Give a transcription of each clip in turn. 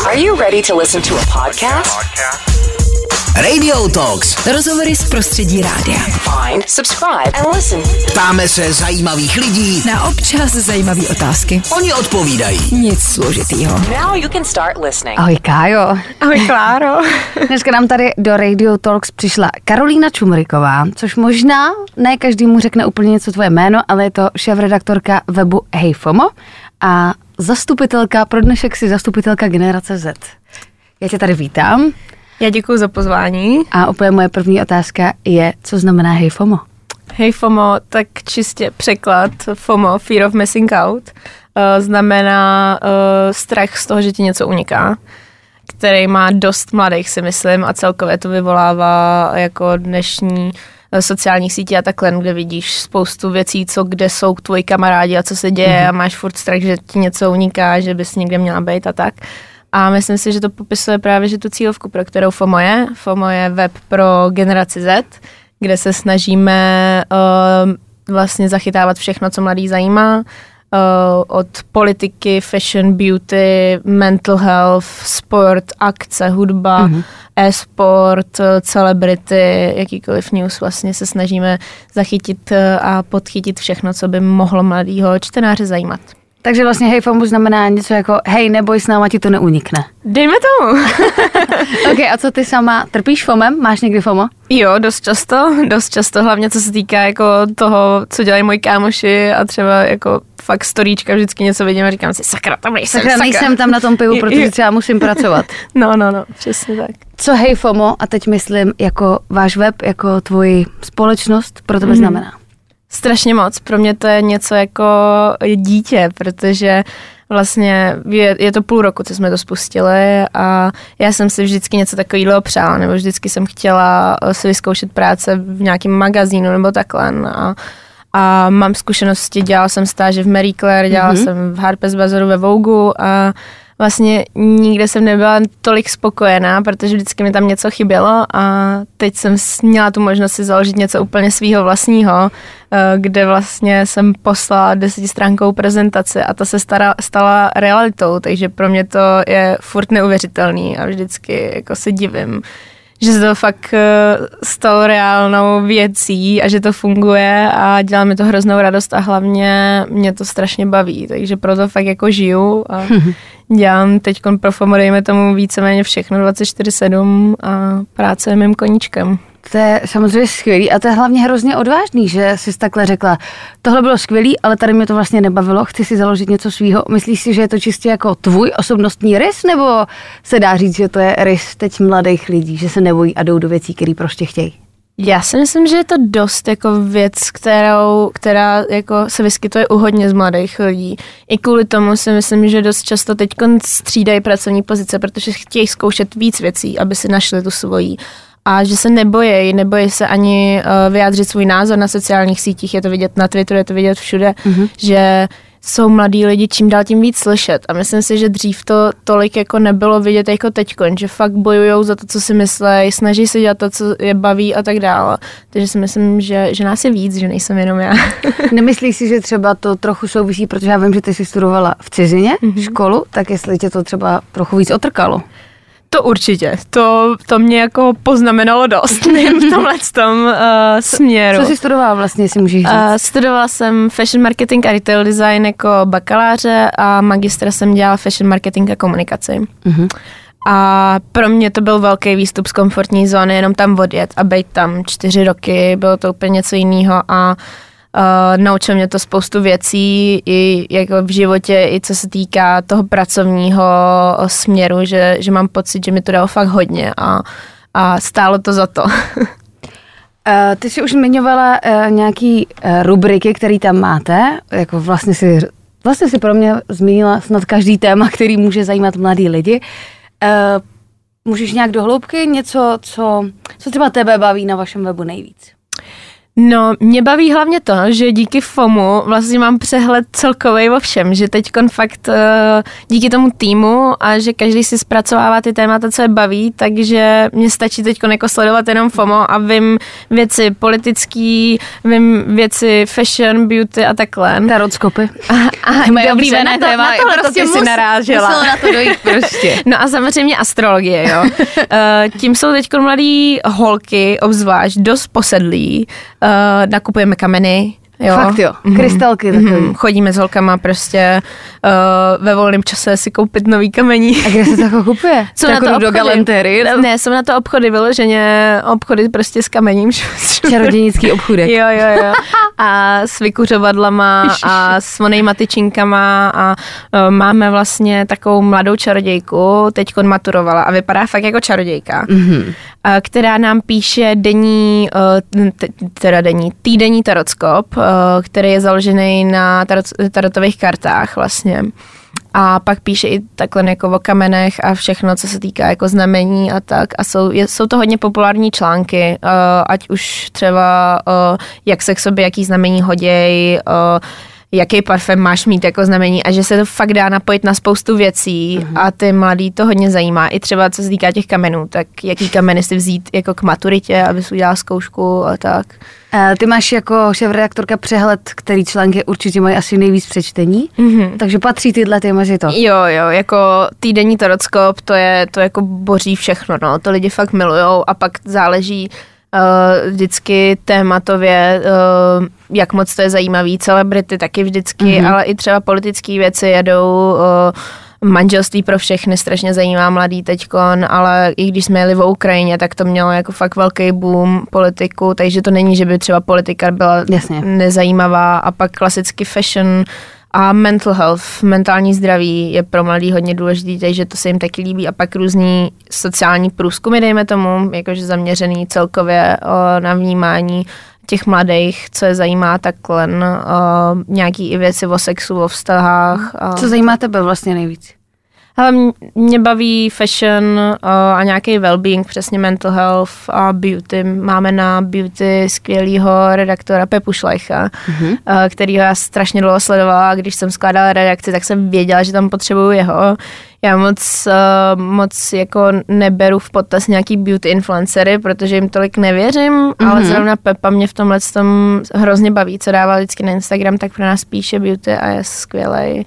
Are you ready to listen to a podcast? Radio Talks. Rozhovory z prostředí rádia. Find, subscribe, and listen. Ptáme se zajímavých lidí, Na občas zajímavé otázky. oni odpovídají. Nic složitýho. Now you can start listening. Ahoj Kájo. Ahoj Kláro. Dneska nám tady do Radio Talks přišla Karolína Čumriková, což možná ne každému řekne úplně něco tvoje jméno, ale je to šéf-redaktorka webu Hejfomo a zastupitelka, pro dnešek si zastupitelka generace Z. Já tě tady vítám Já děkuji za pozvání. a úplně moje první otázka je, co znamená Hejfomo? Hej FOMO, tak čistě překlad FOMO, Fear of Missing Out, eh, znamená uh, strach z toho, že ti něco uniká, který má dost mladých, si myslím, a celkově to vyvolává jako dnešní eh, sociální sítě a takhle, kde vidíš spoustu věcí, co kde jsou tvoji kamarádi a co se děje mm-hmm. a máš furt strach, že ti něco uniká, že bys někde měla být a tak. A myslím si, že to popisuje právě, že tu cílovku, pro kterou FOMO je. FOMO je web pro generaci Z, kde se snažíme uh, vlastně zachytávat všechno, co mladý zajímá, uh, od politiky, fashion, beauty, mental health, sport, akce, hudba, mm-hmm. E-sport, celebrity, jakýkoliv news vlastně se snažíme zachytit eh, a podchytit všechno, co by mohlo mladýho čtenáře zajímat. Takže vlastně Hejfomo znamená něco jako hej, neboj s náma, ti to neunikne. Dejme tomu. ok, a co ty sama, trpíš FOMem? Máš někdy FOMO? Jo, dost často, dost často, hlavně co se týká jako toho, co dělají moji kámoši a třeba jako fakt storíčka, vždycky něco vidím a říkám si, sakra, tam nejsem, Sakra, nejsem tam na tom pivu, protože třeba musím pracovat. No, no, no, přesně tak. Co Hej FOMO, a teď myslím jako váš web, jako tvoji společnost, pro tebe Mhm. znamená? Strašně moc. Pro mě to je něco jako dítě, protože vlastně je, je to půl roku, co jsme to spustili a já jsem si vždycky něco takového přála, nebo vždycky jsem chtěla eh, si vyzkoušet práce v nějakém magazínu nebo takhle. A, a mám zkušenosti, dělala jsem stáže v Marie Claire, dělala mm-hmm. jsem v Harper's Bazaru ve Vogue a vlastně nikde jsem nebyla tolik spokojená, protože vždycky mi tam něco chybělo a teď jsem měla tu možnost si založit něco úplně svého vlastního, eh, kde vlastně jsem poslala desetistránkovou prezentaci a ta se stara, stala realitou, takže pro mě to je furt neuvěřitelný a vždycky jako se divím, že se to fakt eh, stalo reálnou věcí a že to funguje a dělá mi to hroznou radost a hlavně mě to strašně baví, takže proto fakt jako žiju a dělám teď pro FOMO, dejme tomu víceméně všechno 24-7 a práce je mým koníčkem. To je samozřejmě skvělý a to je hlavně hrozně odvážný, že jsi takhle řekla, tohle bylo skvělý, ale tady mě to vlastně nebavilo, chci si založit něco svýho. Myslíš si, že je to čistě jako tvůj osobnostní rys, nebo se dá říct, že to je rys teď mladých lidí, že se nebojí a jdou do věcí, které prostě chtějí? Já si myslím, že je to dost jako věc, kterou, která jako se vyskytuje u hodně z mladých lidí. I kvůli tomu si myslím, že dost často teď střídají pracovní pozice, protože chtějí zkoušet víc věcí, aby si našli tu svoji. A že se nebojí, nebojí se ani uh, vyjádřit svůj názor na sociálních sítích, je to vidět na Twitteru, je to vidět všude, mm-hmm. že jsou mladí lidi čím dál tím víc slyšet. A myslím si, že dřív to tolik jako nebylo vidět jako teď, že fakt bojují za to, co si myslí, snaží se dělat to, co je baví a tak dále. Takže si myslím, že, že nás je víc, že nejsem jenom já. Nemyslíš si, že třeba to trochu souvisí, protože já vím, že ty jsi studovala v cizině mm-hmm. školu, tak jestli tě to třeba trochu víc otrkalo? To určitě. To, to mě jako poznamenalo dost v tomhle tom, uh, směru. Co jsi studovala vlastně, si můžeš říct? Uh, studovala jsem fashion marketing a retail design jako bakaláře a magistra jsem dělala fashion marketing a komunikaci. Mhm. A pro mě to byl velký výstup z komfortní zóny, jenom tam odjet a být tam čtyři roky, bylo to úplně něco jiného a Uh, naučil mě to spoustu věcí i jako v životě, i co se týká toho pracovního směru, že, že mám pocit, že mi to dalo fakt hodně a, a stálo to za to. Uh, ty jsi už zmiňovala uh, nějaký uh, rubriky, které tam máte, jako vlastně si, vlastně si pro mě zmínila snad každý téma, který může zajímat mladý lidi. Uh, můžeš nějak do hloubky něco, co, co třeba tebe baví na vašem webu nejvíc? No, mě baví hlavně to, že díky FOMu vlastně mám přehled celkový o všem, že teď fakt uh, díky tomu týmu a že každý si zpracovává ty témata, co je baví, takže mě stačí teď jako sledovat jenom FOMO a vím věci politický, vím věci fashion, beauty a takhle. Tarotskopy. A, a Moje oblíbené na to, téma, na tohle prostě ty si mus- narážela. na to dojít prostě. No a samozřejmě astrologie, jo. Eh, Tím jsou teď mladý holky, obzvlášť, dost posedlí. Eh, Nakupujeme kameny, Jo. Fakt jo, krystalky Mhm, takový. Chodíme s holkama prostě uh, ve volném čase si koupit nový kamení. A kde se to jako kupuje? Jsou To na to jako do obchody. galantery? Ne, jsou na to obchody vyloženě, obchody prostě s kamením. Čarodějnický obchůdek. Jo, jo, jo. A s vykuřovadlama a s onejma tyčinkama a uh, máme vlastně takovou mladou čarodějku, teď maturovala a vypadá fakt jako čarodějka, mm-hmm. a, která nám píše denní, uh, t- teda denní, týdenní tarotskop, uh, který je založený na tarot, tarotových kartách vlastně. A pak píše i takhle jako o kamenech a všechno, co se týká jako znamení a tak. A jsou, je, jsou to hodně populární články, uh, ať už třeba uh, jak se k sobě, jaký znamení hoděj, uh, jaký parfém máš mít jako znamení a že se to fakt dá napojit na spoustu věcí Mhm. a ty mladý to hodně zajímá. I třeba co se týká těch kamenů, tak jaký kameny si vzít jako k maturitě, aby si udělala zkoušku a tak. Eh, Ty máš jako šéf-redaktorka přehled, který články určitě mají asi nejvíc přečtení, mm-hmm. takže patří tyhle ty mezi to. Jo, jo, jako týdenní tarotkop, to je, to jako boří všechno, no, to lidi fakt milujou a pak záleží vždycky tématově, uh, jak moc to je zajímavý, celebrity taky vždycky, mm-hmm. ale i třeba politické věci jedou, uh, manželství pro všechny strašně zajímá mladý teďkon, ale i když jsme jeli v Ukrajině, tak to mělo jako fakt velký boom politiku, takže to není, že by třeba politika byla Jasně. nezajímavá a pak klasicky fashion a mental health, mentální zdraví je pro mladý hodně důležitý, takže to se jim taky líbí a pak různý sociální průzkumy, dejme tomu, jakože zaměřený celkově o, na vnímání těch mladých, co je zajímá takhle, o, nějaký i věci o sexu, o vztahách. A... Co zajímá tebe vlastně nejvíc? Ale mě- baví fashion uh, a nějaký well-being, přesně mental health a beauty. Máme na beauty skvělýho redaktora Pepu Šlejcha, mm-hmm. uh, kterýho já strašně dlouho sledovala a když jsem skládala redakci, tak jsem věděla, že tam potřebuju jeho. Já moc, uh, moc jako neberu v potaz nějaký beauty influencery, protože jim tolik nevěřím, mm-hmm. ale zrovna Pepa mě v tomhle tom hrozně baví, co dává vždycky na Instagram, tak pro nás píše beauty a je skvělej.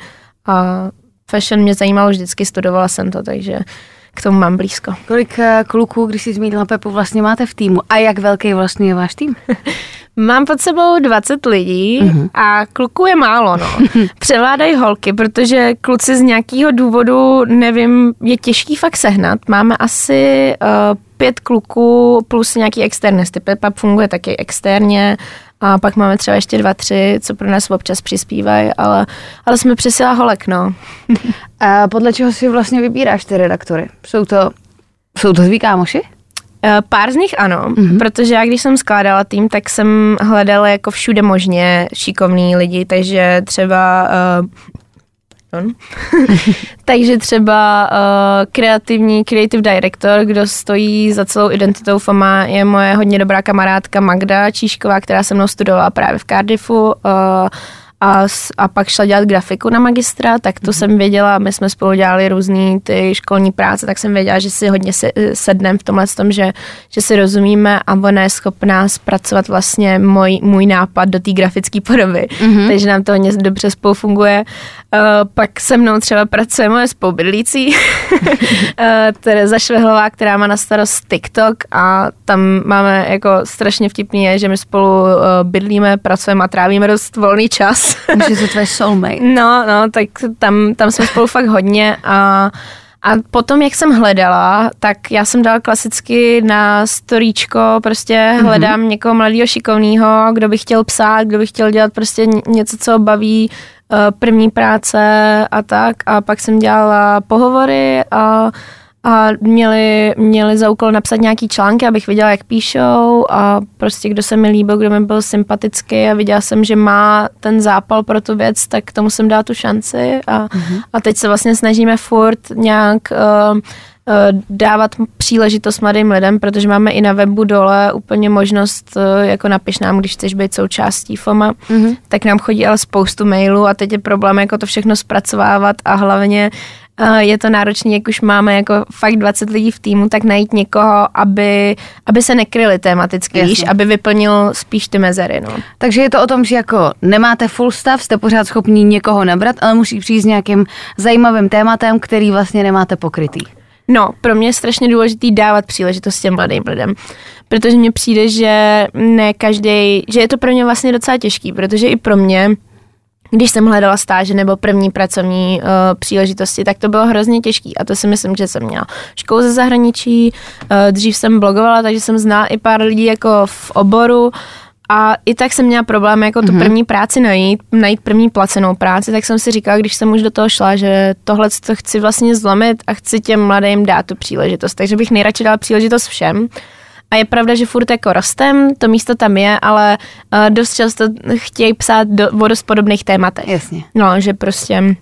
A fashion mě zajímalo vždycky, studovala jsem to, takže k tomu mám blízko. Kolik eh, kluků, když jsi zmínila Pepu, vlastně máte v týmu? A jak velký vlastně je váš tým? Mám pod sebou 20 lidí mm-hmm. a kluků je málo, no. Převládají holky, protože kluci z nějakého důvodu, nevím, je těžký fakt sehnat. Máme asi uh, pět kluků plus nějaký externisty. Pepa funguje taky externě a pak máme třeba ještě dva, tři, co pro nás občas přispívají, ale, ale jsme přesila holek, no. A podle čeho si vlastně vybíráš ty redaktory? Jsou to, jsou to tví kámoši? Eh, Pár z nich ano, mm-hmm. protože já když jsem skládala tým, tak jsem hledala jako všude možně šikovný lidi, takže třeba uh, pardon. takže třeba uh, kreativní creative director, kdo stojí za celou identitou FOMA, je moje hodně dobrá kamarádka Magda Číšková, která se mnou studovala právě v Cardiffu. Uh, a, a pak šla dělat grafiku na magistra, tak to jsem věděla, my jsme spolu dělali různý ty školní práce, tak jsem věděla, že si hodně se, sedneme v tomhle tom, že, že si rozumíme a ona je schopná zpracovat vlastně můj, můj nápad do té grafické podoby, mm-hmm. takže nám to hodně dobře spolu funguje. Uh, pak se mnou třeba pracuje moje spolubydlící, uh, Tereza Švehlová, která má na starost TikTok a tam máme jako strašně vtipný je, že my spolu uh, bydlíme, pracujeme a trávíme dost volný čas. Že to tvoje soulmate. No, no, tak tam, tam jsme spolu fakt hodně a a potom, jak jsem hledala, tak já jsem dala klasicky na storíčko, prostě Mhm. hledám mm-hmm. někoho mladého, šikovného, kdo by chtěl psát, kdo by chtěl dělat prostě ně- něco, co baví, eh, první práce a tak. A pak jsem dělala pohovory a a měli, měli za úkol napsat nějaký články, abych viděla, jak píšou a prostě kdo se mi líbil, kdo mi byl sympatický a viděla jsem, že má ten zápal pro tu věc, tak tomu jsem dala tu šanci a, mm-hmm. a teď se vlastně snažíme furt nějak uh, dávat příležitost mladým lidem, protože máme i na webu dole úplně možnost, eh, jako napiš nám, když chceš být součástí FOMA, mm-hmm. tak nám chodí ale spoustu mailů a teď je problém jako to všechno zpracovávat a hlavně je to náročné, jak už máme jako fakt 20 lidí v týmu, tak najít někoho, aby, aby se nekryli tematicky, Jasně. víš, aby vyplnil spíš ty mezery. No. Takže je to o tom, že jako nemáte full stav, jste pořád schopní někoho nabrat, ale musí přijít s nějakým zajímavým tématem, který vlastně nemáte pokrytý. No, pro mě je strašně důležitý dávat příležitost těm mladým lidem, protože mně přijde, že ne každý, že je to pro mě vlastně docela těžký, protože i pro mě, když jsem hledala stáže nebo první pracovní uh, příležitosti, tak to bylo hrozně těžký a to si myslím, že jsem měla školu ze zahraničí, uh, dřív jsem blogovala, takže jsem znala i pár lidí jako v oboru, a i tak jsem měla problém jako tu první práci najít, najít první placenou práci, tak jsem si říkala, když jsem už do toho šla, že tohle to chci vlastně zlomit a chci těm mladým dát tu příležitost. Takže bych nejradši dala příležitost všem. A je pravda, že furt jako rostem, to místo tam je, ale uh, dost často chtějí psát do, o dost podobných tématech. Jasně. No, že prostě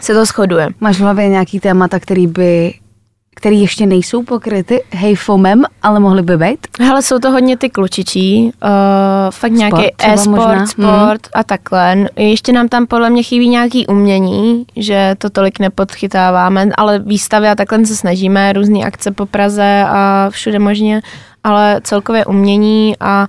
se to shoduje. Máš v hlavě nějaký témata, který by který ještě nejsou pokryty hejfomem, ale mohly by být? Hele, jsou to hodně ty klučičí, uh, fakt nějaký e-sport, možná. sport a takhle. Ještě nám tam podle mě chybí nějaký umění, že to tolik nepodchytáváme, ale výstavy a takhle se snažíme, různé akce po Praze a všude možně, ale celkově umění a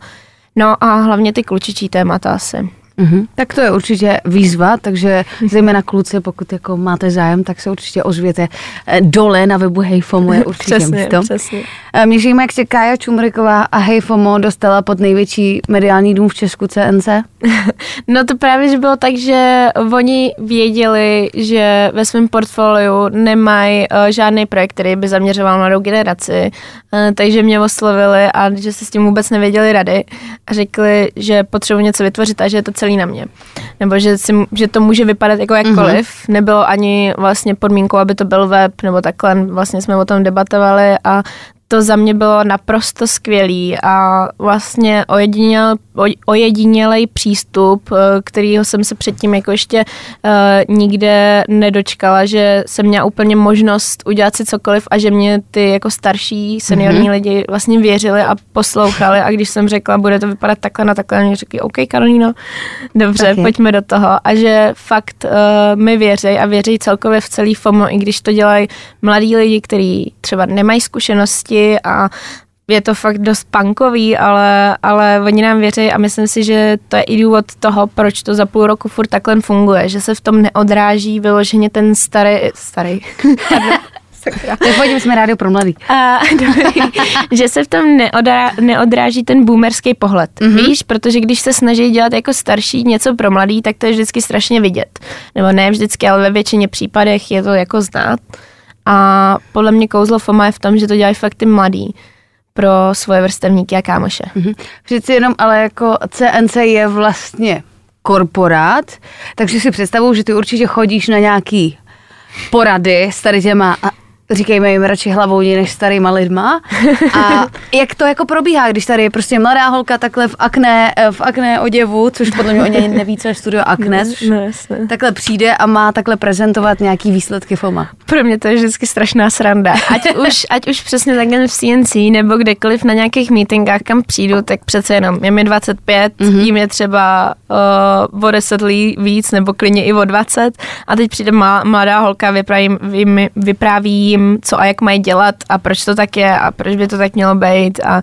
no a hlavně ty klučičí témata asi. Mhm. Tak to je určitě výzva, takže zejména kluci, pokud jako máte zájem, tak se určitě ozvěte Eh, dole na webu Hejfomu je určitě Přesně, místo. přesně. Eh, Mě zajímá, jak se Kája Čumriková a Hejfomo dostala pod největší mediální dům v Česku CNC. No to právě, že bylo tak, že oni věděli, že ve svém portfoliu nemají uh, žádný projekt, který by zaměřoval mladou generaci, takže mě oslovili a že se s tím vůbec nevěděli rady a řekli, že potřebuji něco vytvořit a že je to celý na mě. Nebo že, si, že to může vypadat jako jakkoliv. Mm-hmm. Nebylo ani vlastně podmínkou, aby to byl web nebo takhle. Vlastně jsme o tom debatovali a to za mě bylo naprosto skvělý a vlastně ojediněl, oj, ojedinělej přístup, eh, kterýho jsem se předtím jako ještě uh, nikde nedočkala, že jsem měla úplně možnost udělat si cokoliv a že mě ty jako starší seniorní mm-hmm. lidi vlastně věřili a poslouchali a když jsem řekla, bude to vypadat takhle na takhle, oni řekli, OK Karolíno, dobře, Taky. pojďme do toho a že fakt uh, mi věří a věří celkově v celý FOMO, i když to dělají mladí lidi, kteří třeba nemají zkušenosti a je to fakt dost punkový, ale, ale oni nám věří a myslím si, že to je i důvod toho, proč to za půl roku furt takhle funguje, že se v tom neodráží vyloženě ten starý, starý. Nepojďme, jsme rádio pro mladý. A, dobrý, že se v tom neodrá, neodráží ten boomerský pohled. Mhm. Mm-hmm. Víš, protože když se snaží dělat jako starší něco pro mladý, tak to je vždycky strašně vidět. Nebo ne vždycky, ale ve většině případech je to jako znát. A podle mě kouzlo FOMA je v tom, že to dělají fakt ty mladý pro svoje vrstevníky a kámoše. Mhm. Přeci jenom, ale jako CNC je vlastně korporát, takže si představuju, že ty určitě chodíš na nějaký porady s tady těma říkejme jim radši hlavou než starýma lidma. A jak to jako probíhá, když tady je prostě mladá holka takhle v akné, eh, v akné oděvu, což podle mě oni neví, co je studio akné, což No, takhle přijde a má takhle prezentovat nějaký výsledky FOMA. Pro mě to je vždycky strašná sranda. Ať už, ať už přesně takhle v CNC nebo kdekoliv na nějakých meetingách, kam přijdu, tak přece jenom je mi 25, mm-hmm. jim je třeba uh, o 10 lí víc nebo klidně i o 20 a teď přijde mladá holka, vypráví, vy, vypráví jim, co a jak mají dělat a proč to tak je a proč by to tak mělo být a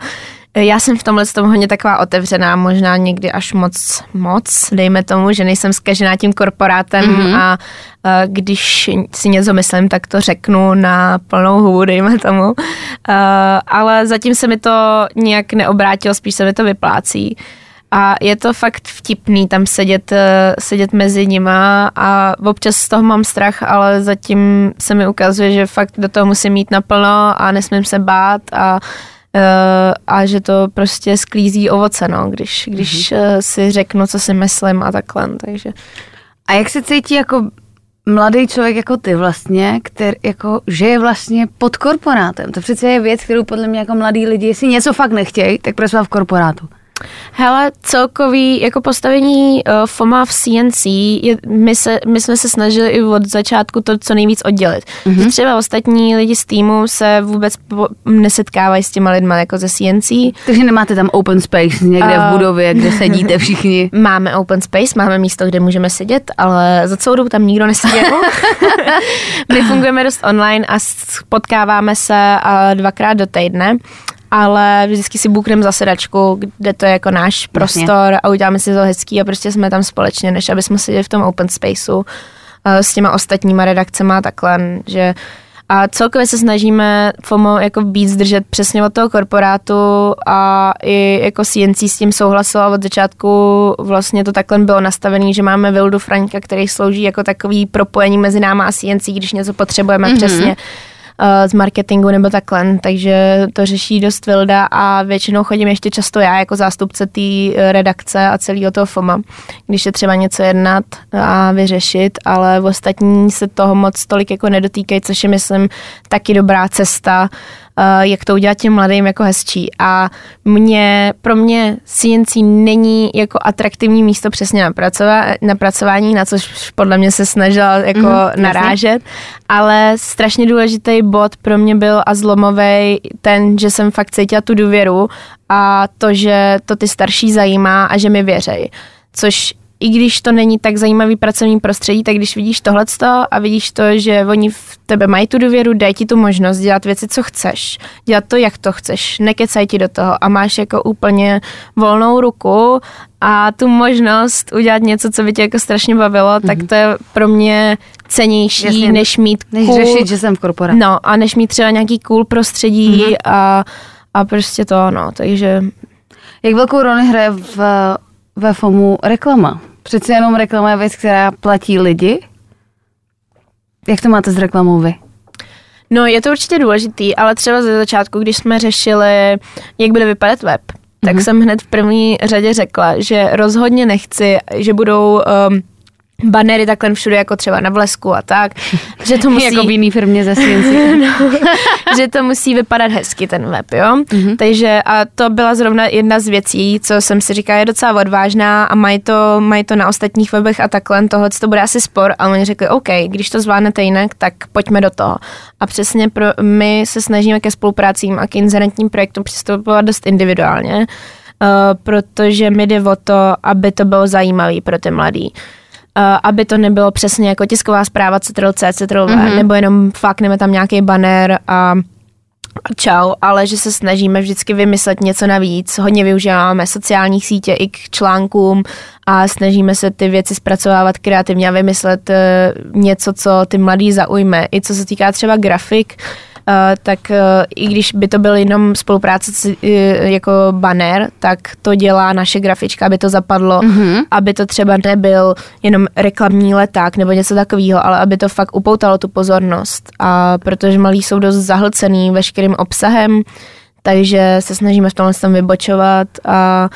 já jsem v tomhle tom hodně taková otevřená, možná někdy až moc, moc, dejme tomu, že nejsem zkažená tím korporátem mm-hmm. a a když si něco myslím, tak to řeknu na plnou hubu, dejme tomu. A, ale zatím se mi to nějak neobrátilo, spíš se mi to vyplácí. A je to fakt vtipný tam sedět, eh, sedět mezi nima a občas z toho mám strach, ale zatím se mi ukazuje, že fakt do toho musím mít naplno a nesmím se bát a eh, a že to prostě sklízí ovoce, no, když, když mm-hmm. si řeknu, co si myslím a takhle, takže A jak se cítí jako mladý člověk jako ty vlastně, který jako žije vlastně pod korporátem? To přece je věc, kterou podle mě jako mladí lidi, jestli něco fakt nechtějí, tak pracovat v korporátu. Hele, celkový jako postavení uh, FOMA v CNC, je, my, se, my jsme se snažili i od začátku to co nejvíc oddělit. Mm-hmm. Že třeba ostatní lidi z týmu se vůbec po, nesetkávají s těma lidma jako ze CNC. Takže nemáte tam open space někde uh, v budově, kde sedíte všichni? Máme open space, máme místo, kde můžeme sedět, ale za celou dobu tam nikdo neseděl. my fungujeme dost online a potkáváme se uh, dvakrát do týdne ale vždycky si bukneme zasedačku, kde to je jako náš prostor a uděláme si to hezký a prostě jsme tam společně, než aby jsme seděli v tom open spaceu uh, s těma ostatníma redakcemi a takhle, že a celkově se snažíme FOMO jako víc držet přesně od toho korporátu a i jako CNC s tím souhlasila od začátku vlastně to takhle bylo nastavené, že máme Vildu Franka, který slouží jako takový propojení mezi náma a CNC, když něco potřebujeme mm-hmm. přesně z marketingu nebo takhle, takže to řeší dost Vilda a většinou chodím ještě často já jako zástupce té eh, redakce a celého toho FOMA, když je třeba něco jednat a vyřešit, ale v ostatní se toho moc tolik jako nedotýkají, což je myslím taky dobrá cesta, Eh, jak to udělat těm mladým jako hezčí. A mě, pro mě CNC není jako atraktivní místo přesně na, pracova, na pracování, na což podle mě se snažila jako mm-hmm, narážet, jasně. ale strašně důležitý bod pro mě byl a zlomový ten, že jsem fakt cítila tu důvěru a to, že to ty starší zajímá a že mi věřej. Což i když to není tak zajímavý pracovní prostředí, tak když vidíš tohleto a vidíš to, že oni v tebe mají tu důvěru, dají ti tu možnost dělat věci, co chceš, dělat to, jak to chceš, nekecaj ti do toho a máš jako úplně volnou ruku a tu možnost udělat něco, co by tě jako strašně bavilo, mm-hmm. tak to je pro mě cenější, Jasně, než mít než cool, řešit, že jsem v korporátu. No a než mít třeba nějaký cool prostředí mm-hmm. a, a prostě to, no, takže... Jak velkou roli hraje v ve FOMu reklama. Přece jenom reklama je věc, která platí lidi. Jak to máte s reklamou vy? No, je to určitě důležitý, ale třeba ze začátku, když jsme řešili, jak bude vypadat web, tak mm-hmm. jsem hned v první řadě řekla, že rozhodně nechci, že budou um, banery takhle všude, jako třeba na blesku a tak. Že to musí... jako v jiný firmě ze no, že to musí vypadat hezky ten web, jo. Mm-hmm. Takže a to byla zrovna jedna z věcí, co jsem si říkala, je docela odvážná a mají to, mají to na ostatních webech a takhle, tohle to bude asi spor a oni řekli, OK, když to zvládnete jinak, tak pojďme do toho. A přesně pro, my se snažíme ke spoluprácím a k inzerentním projektům přistupovat dost individuálně, uh, protože mi jde o to, aby to bylo zajímavé pro ty mladý. Uh, aby to nebylo přesně jako tisková zpráva Ctrl-C, Ctrl-V, mm-hmm. nebo jenom fakneme tam nějaký banner a čau, ale že se snažíme vždycky vymyslet něco navíc. Hodně využíváme sociálních sítě i k článkům a snažíme se ty věci zpracovávat kreativně a vymyslet uh, něco, co ty mladý zaujme. I co se týká třeba grafik, Eh, tak eh, i když by to byl jenom spolupráce eh, jako banner, tak to dělá naše grafička, aby to zapadlo, mm-hmm. aby to třeba nebyl jenom reklamní leták nebo něco takového, ale aby to fakt upoutalo tu pozornost. A protože malí jsou dost zahlcený veškerým obsahem, takže se snažíme v tomhle tom vybočovat a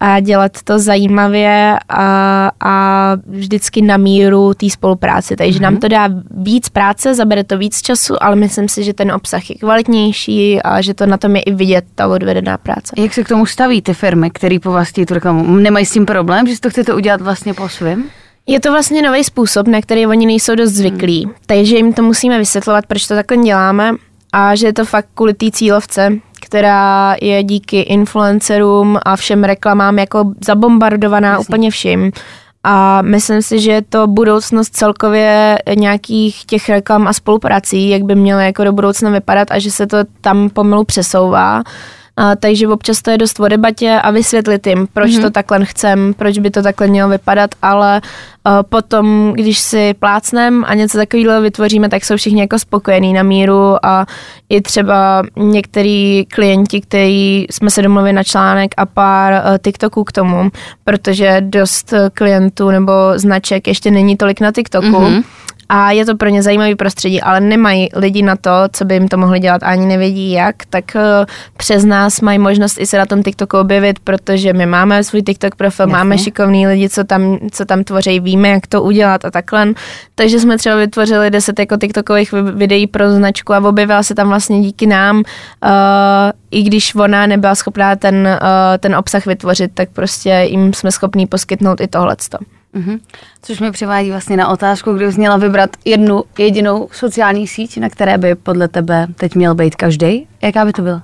a dělat to zajímavě a, a vždycky na míru té spolupráce. Takže mm-hmm. nám mhm. to dá víc práce, zabere to víc času, ale myslím si, že ten obsah je kvalitnější a že to na tom je i vidět, ta odvedená práce. Jak se k tomu staví ty firmy, které po vás tu reklamu? Nemají s tím problém, že si to chcete udělat vlastně po svém? Je to vlastně nový způsob, na který oni nejsou dost zvyklí, hmm. takže jim to musíme vysvětlovat, proč to takhle děláme a že je to fakt kvůli té cílovce, která je díky influencerům a všem reklamám jako zabombardovaná Jasně. úplně vším. A myslím si, že je to budoucnost celkově nějakých těch reklam a spoluprací, jak by měly jako do budoucna vypadat a že se to tam pomalu přesouvá. A, takže občas to je dost o debatě a vysvětlit jim, proč mm-hmm. to takhle chcem, proč by to takhle mělo vypadat, ale a, potom, když si plácnem a něco takového vytvoříme, tak jsou všichni jako spokojení na míru a i třeba některý klienti, kteří jsme se domluvili na článek a pár a, TikToků k tomu, protože dost klientů nebo značek ještě není tolik na TikToku. Mm-hmm a je to pro ně zajímavý prostředí, ale nemají lidi na to, co by jim to mohli dělat a ani nevědí jak, tak eh, přes nás mají možnost i se na tom TikToku objevit, protože my máme svůj TikTok profil, Jasně. máme šikovný lidi, co tam, co tam tvoří, víme, jak to udělat a takhle. Takže jsme třeba vytvořili 10 jako TikTokových vi- videí pro značku a objevila se tam vlastně díky nám, uh, i když ona nebyla schopná ten, uh, ten obsah vytvořit, tak prostě jim jsme schopní poskytnout i tohleto. Mhm. Což mi přivádí vlastně na otázku, kdy jsi měla vybrat jednu jedinou sociální síť, na které by podle tebe teď měl být každý. Jaká by to byla?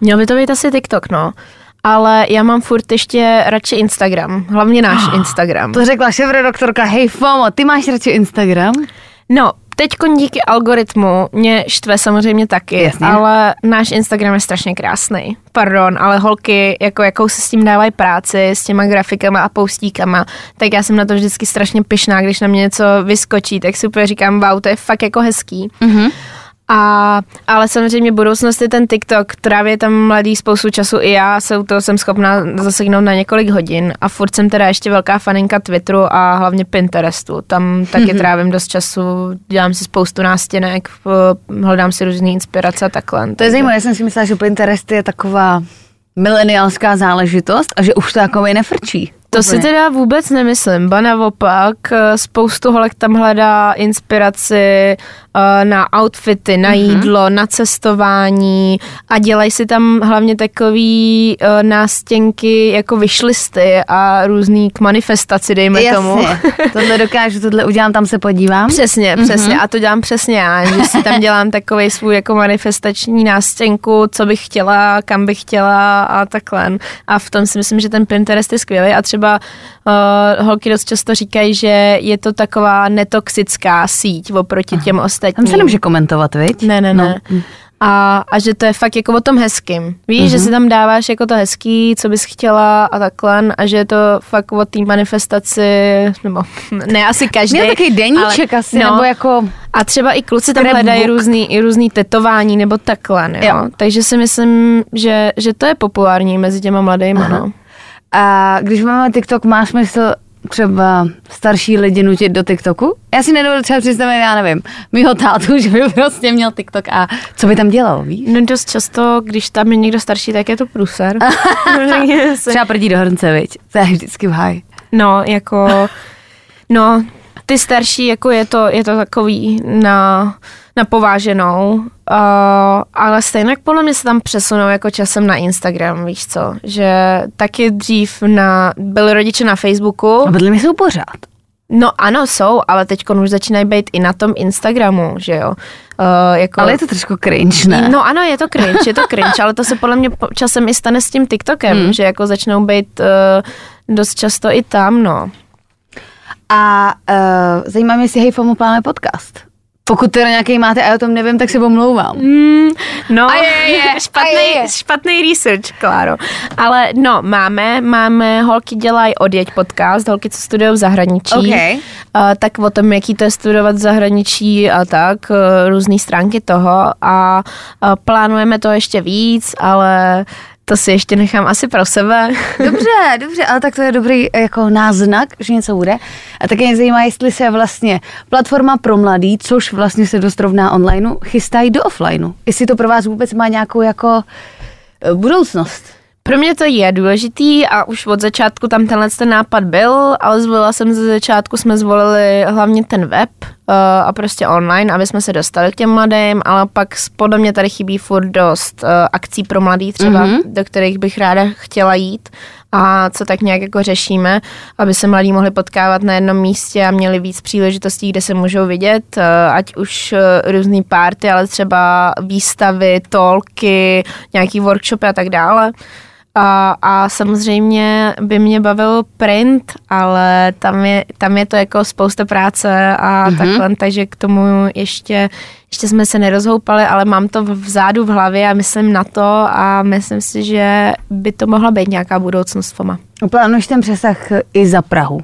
Měl by to být asi TikTok, no. Ale já mám furt ještě radši Instagram, hlavně náš Instagram. To řekla šéf-redaktorka Hej Fomo, ty máš radši Instagram? No, teď díky algoritmu mě štve samozřejmě taky, Jasně. ale náš Instagram je strašně krásný. Pardon, ale holky, jako jakou se s tím dávají práci, s těma grafikama a poustíkama, tak já jsem na to vždycky strašně pyšná, když na mě něco vyskočí, tak si úplně říkám, wow, to je fakt jako hezký. Mhm. A, ale samozřejmě budoucnost je ten TikTok, tráví tam mladý spoustu času i já se u toho jsem schopná zaseknout na několik hodin a furt jsem teda ještě velká faninka Twitteru a hlavně Pinterestu. Tam taky trávím dost času, dělám si spoustu nástěnek, p- hledám si různé inspirace a takhle. To je zajímavé, já jsem si myslela, že Pinterest je taková mileniálská záležitost a že už to jako nefrčí. To si teda vůbec nemyslím, ba naopak, eh, spoustu holek tam hledá inspiraci eh, na outfity, na jídlo, na cestování a dělají si tam hlavně takový eh, nástěnky jako vyšlisty a různý k manifestaci, dejme tomu. Jasně, tohle dokážu, tohle udělám, tam se podívám. Přesně, přesně. A to dělám přesně já, že si tam dělám takový svůj jako manifestační nástěnku, co bych chtěla, kam bych chtěla a takhle. A v tom si myslím, že ten Pinterest je skvělý a třeba uh, holky dost často říkají, že je to taková netoxická síť oproti těm ostatním. Tam se nemůže komentovat, viď? Ne, ne, ne. No. A, a že to je fakt jako o tom hezkým. Víš, mm-hmm. že si tam dáváš jako to hezký, co bys chtěla a takhle a že je to fakt o té manifestaci, nebo ne asi každý. Měl takový deníček ale- asi, no. nebo jako... A třeba i kluci tam hledají různý, i různý tetování nebo takhle, jo. Jo. Takže si myslím, že, že to je populární mezi těma mladýma, no. A když máme TikTok, má smysl třeba starší lidi nutit do TikToku? Já si nedovedu třeba představit, já nevím, mýho tátu, že by prostě měl TikTok a co by tam dělal, víš? No dost často, když tam je někdo starší, tak je to pruser. Třeba prdí do hrnce, viď? To je vždycky v haj. No, jako, no, ty starší, jako je to, je to takový na, na pováženou, uh, ale stejně podle mě se tam přesunou jako časem na Instagram, víš co, že taky dřív na, byli rodiče na Facebooku, A vedle mě jsou pořád. no ano, jsou, ale teď už začínají být i na tom Instagramu, že jo. Uh, jako, Ale je to trošku cringe, ne? No ano, je to cringe, je to cringe, ale to se podle mě časem i stane s tím TikTokem, Hmm. že jako začnou být uh, dost často i tam, no. A uh, zajímá mě, jestli Hej FOMO plánuje podcast. Pokud teda nějaký máte a já o tom nevím, tak se omlouvám. Mm, no, A je, je, špatný, a je, je. špatný research, Kláro. Ale no, máme, máme, holky dělají odjeď podcast, holky, co studují v zahraničí. OK. A, tak o tom, jaký to je studovat v zahraničí a tak, eh, různé stránky toho a, a plánujeme to ještě víc, ale to si ještě nechám asi pro sebe. Dobře, dobře, ale tak to je dobrý jako náznak, že něco bude. A také mě zajímá, jestli se vlastně platforma pro mladý, což vlastně se dost rovná onlineu, chystají do offlineu. Jestli to pro vás vůbec má nějakou jako eh, budoucnost. Pro mě to je důležitý a už od začátku tam tenhle ten nápad byl, ale zvolila jsem ze začátku, jsme zvolili hlavně ten web uh, a prostě online, aby jsme se dostali k těm mladým, ale pak podle mě tady chybí furt dost uh, akcí pro mladý třeba, mm-hmm. do kterých bych ráda chtěla jít a co tak nějak jako řešíme, aby se mladí mohli potkávat na jednom místě a měli víc příležitostí, kde se můžou vidět, uh, ať už různý party, ale třeba výstavy, tolky, nějaký workshopy a tak dále. A, a samozřejmě by mě bavil print, ale tam je, tam je to jako spousta práce a mm-hmm. takhle, takže k tomu ještě, ještě jsme se nerozhoupali, ale mám to vzadu v hlavě a myslím na to a myslím si, že by to mohla být nějaká budoucnost FOMA. Plánuješ ten přesah i za Prahu.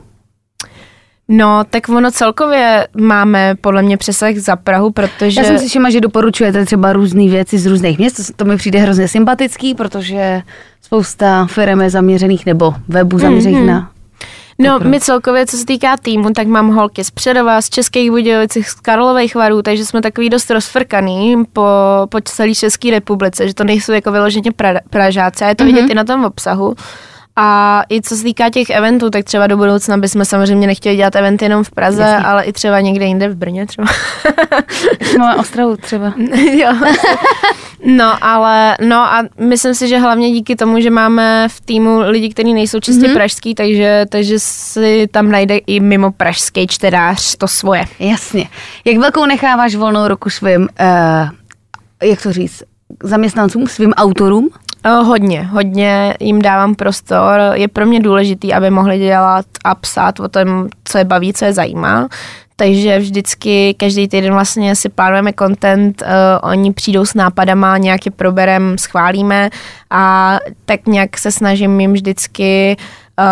No, tak ono celkově máme podle mě přesah za Prahu, protože... Já jsem si všimla, že doporučujete třeba různé věci z různých měst, to, to mi přijde hrozně sympatický, protože spousta firm je zaměřených nebo webů zaměřených mm-hmm. na No, my celkově, co se týká týmu, tak mám holky z Předova, z Českých Budějovic, z Karlových varů, takže jsme takový dost rozfrkaný po, po celé České republice, že to nejsou jako vyloženě pra, Pražáci a je to mm-hmm. vidět i na tom obsahu. A i co se týká těch eventů, tak třeba do budoucna bychom samozřejmě nechtěli dělat eventy jenom v Praze, Jasně. ale i třeba někde jinde v Brně třeba. Máme Ostravu třeba. jo. No, ale no a myslím si, že hlavně díky tomu, že máme v týmu lidi, kteří nejsou čistě mm-hmm. pražský, takže, takže si tam najde i mimo pražský čtenář to svoje. Jasně. Jak velkou necháváš volnou ruku svým, uh, jak to říct, zaměstnancům, svým autorům? Hodně, hodně jim dávám prostor. Je pro mě důležitý, aby mohli dělat a psát o tom, co je baví, co je zajímá. Takže vždycky každý týden vlastně si plánujeme content, uh, oni přijdou s nápadama, nějak je proberem, schválíme a tak nějak se snažím jim vždycky uh,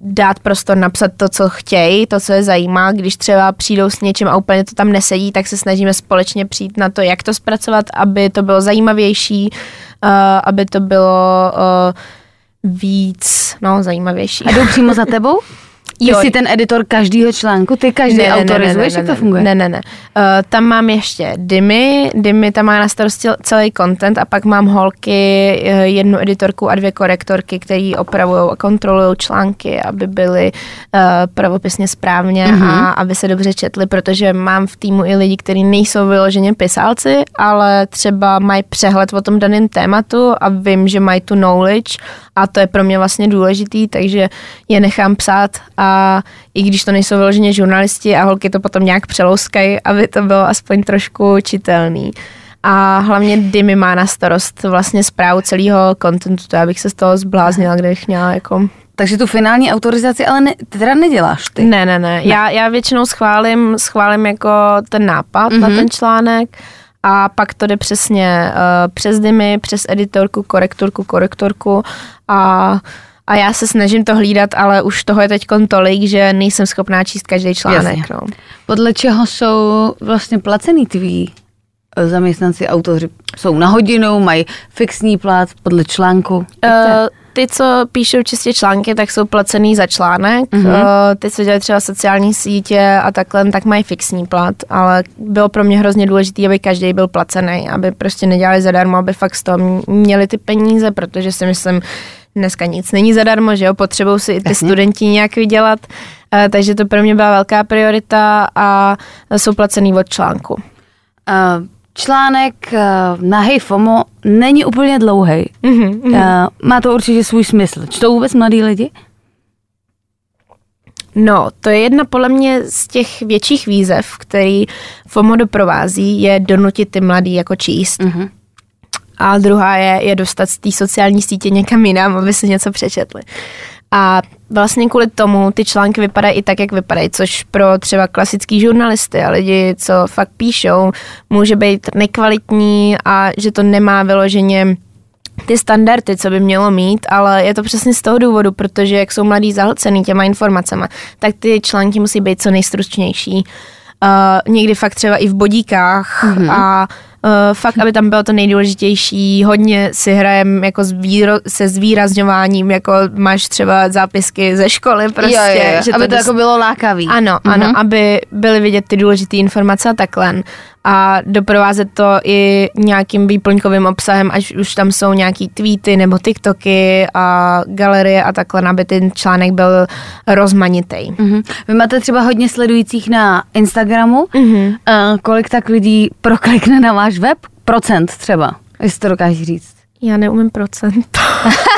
dát prostor napsat to, co chtějí, to, co je zajímá. Když třeba přijdou s něčím a úplně to tam nesedí, tak se snažíme společně přijít na to, jak to zpracovat, aby to bylo zajímavější, uh, aby to bylo uh, víc, no, zajímavější. A jdou přímo za tebou? Ty jo. jsi ten editor každého článku, ty každý ne, autorizuješ, ne, ne, ne, jak to funguje? Ne, ne, ne. Uh, tam mám ještě Dimy, Dimy tam má na starosti celý content a pak mám holky, uh, jednu editorku a dvě korektorky, které opravují a kontrolují články, aby byly uh, pravopisně správně mm-hmm. a mhm. aby se dobře četly, protože mám v týmu i lidi, kteří nejsou vyloženě pisálci, ale třeba mají přehled o tom daném tématu a vím, že mají tu knowledge a to je pro mě vlastně důležitý, takže je nechám psát a i když to nejsou vyloženě žurnalisti a holky to potom nějak přelouskají, aby to bylo aspoň trošku čitelný. A hlavně Dimy má na starost vlastně zprávu celého kontentu, to já bych se z toho zbláznila, kdybych měla jako takže tu finální autorizaci ale ne, teda neděláš ty? Ne, ne, ne. ne. Já, já většinou schválím, schválím jako ten nápad mm-hmm. na ten článek a pak to jde přesně uh, přes dymy, přes editorku, korektorku, korektorku a a já se snažím to hlídat, ale už toho je teď tolik, že nejsem schopná číst každý článek. No. Podle čeho jsou vlastně placený tví eh, zaměstnanci, autoři? Jsou na hodinu, mají fixní plat podle článku? Uh, ty, co píšou čistě články, tak jsou placený za článek. Mm-hmm. Ty, co dělají třeba sociální sítě a takhle, tak mají fixní plat, ale bylo pro mě hrozně důležité, aby každý byl placený, aby prostě nedělali zadarmo, aby fakt z toho měli ty peníze, protože si myslím, dneska nic není zadarmo, že jo, potřebují si i ty Jasně. studenti nějak vydělat, uh, takže to pro mě byla velká priorita a jsou placený od článku. Uh, článek uh, na Hey FOMO není úplně dlouhý. Mm-hmm. Uh, má to určitě svůj smysl. Čtou vůbec mladí lidi? No, to je jedna podle mě z těch větších výzev, který FOMO doprovází, je donutit ty mladý jako číst. Mm-hmm a druhá je, je dostat z té sociální sítě někam jinam, aby si něco přečetli. A vlastně kvůli tomu ty články vypadají i tak, jak vypadají, což pro třeba klasický žurnalisty a lidi, co fakt píšou, může být nekvalitní a že to nemá vyloženě ty standardy, co by mělo mít, ale je to přesně z toho důvodu, protože jak jsou mladí zahlcený těma informacemi, tak ty články musí být co nejstručnější. Uh, někdy fakt třeba i v bodíkách mm-hmm. a uh, fakt, aby tam bylo to nejdůležitější. Hodně si hrajem jako zvíro, se zvýrazňováním, jako máš třeba zápisky ze školy prostě. Jo, jo, jo. Že aby to, to jako bylo lákavý. Ano, mm-hmm. ano, aby byly vidět ty důležité informace a takhle a doprovázet to i nějakým výplňkovým obsahem, až už tam jsou nějaký tweety nebo TikToky a galerie a takhle, aby ten článek byl rozmanitý. Mm-hmm. Vy máte třeba hodně sledujících na Instagramu. Mm-hmm. Uh, kolik tak lidí proklikne na váš web? Procent třeba, jestli to dokážeš říct. Já neumím procent.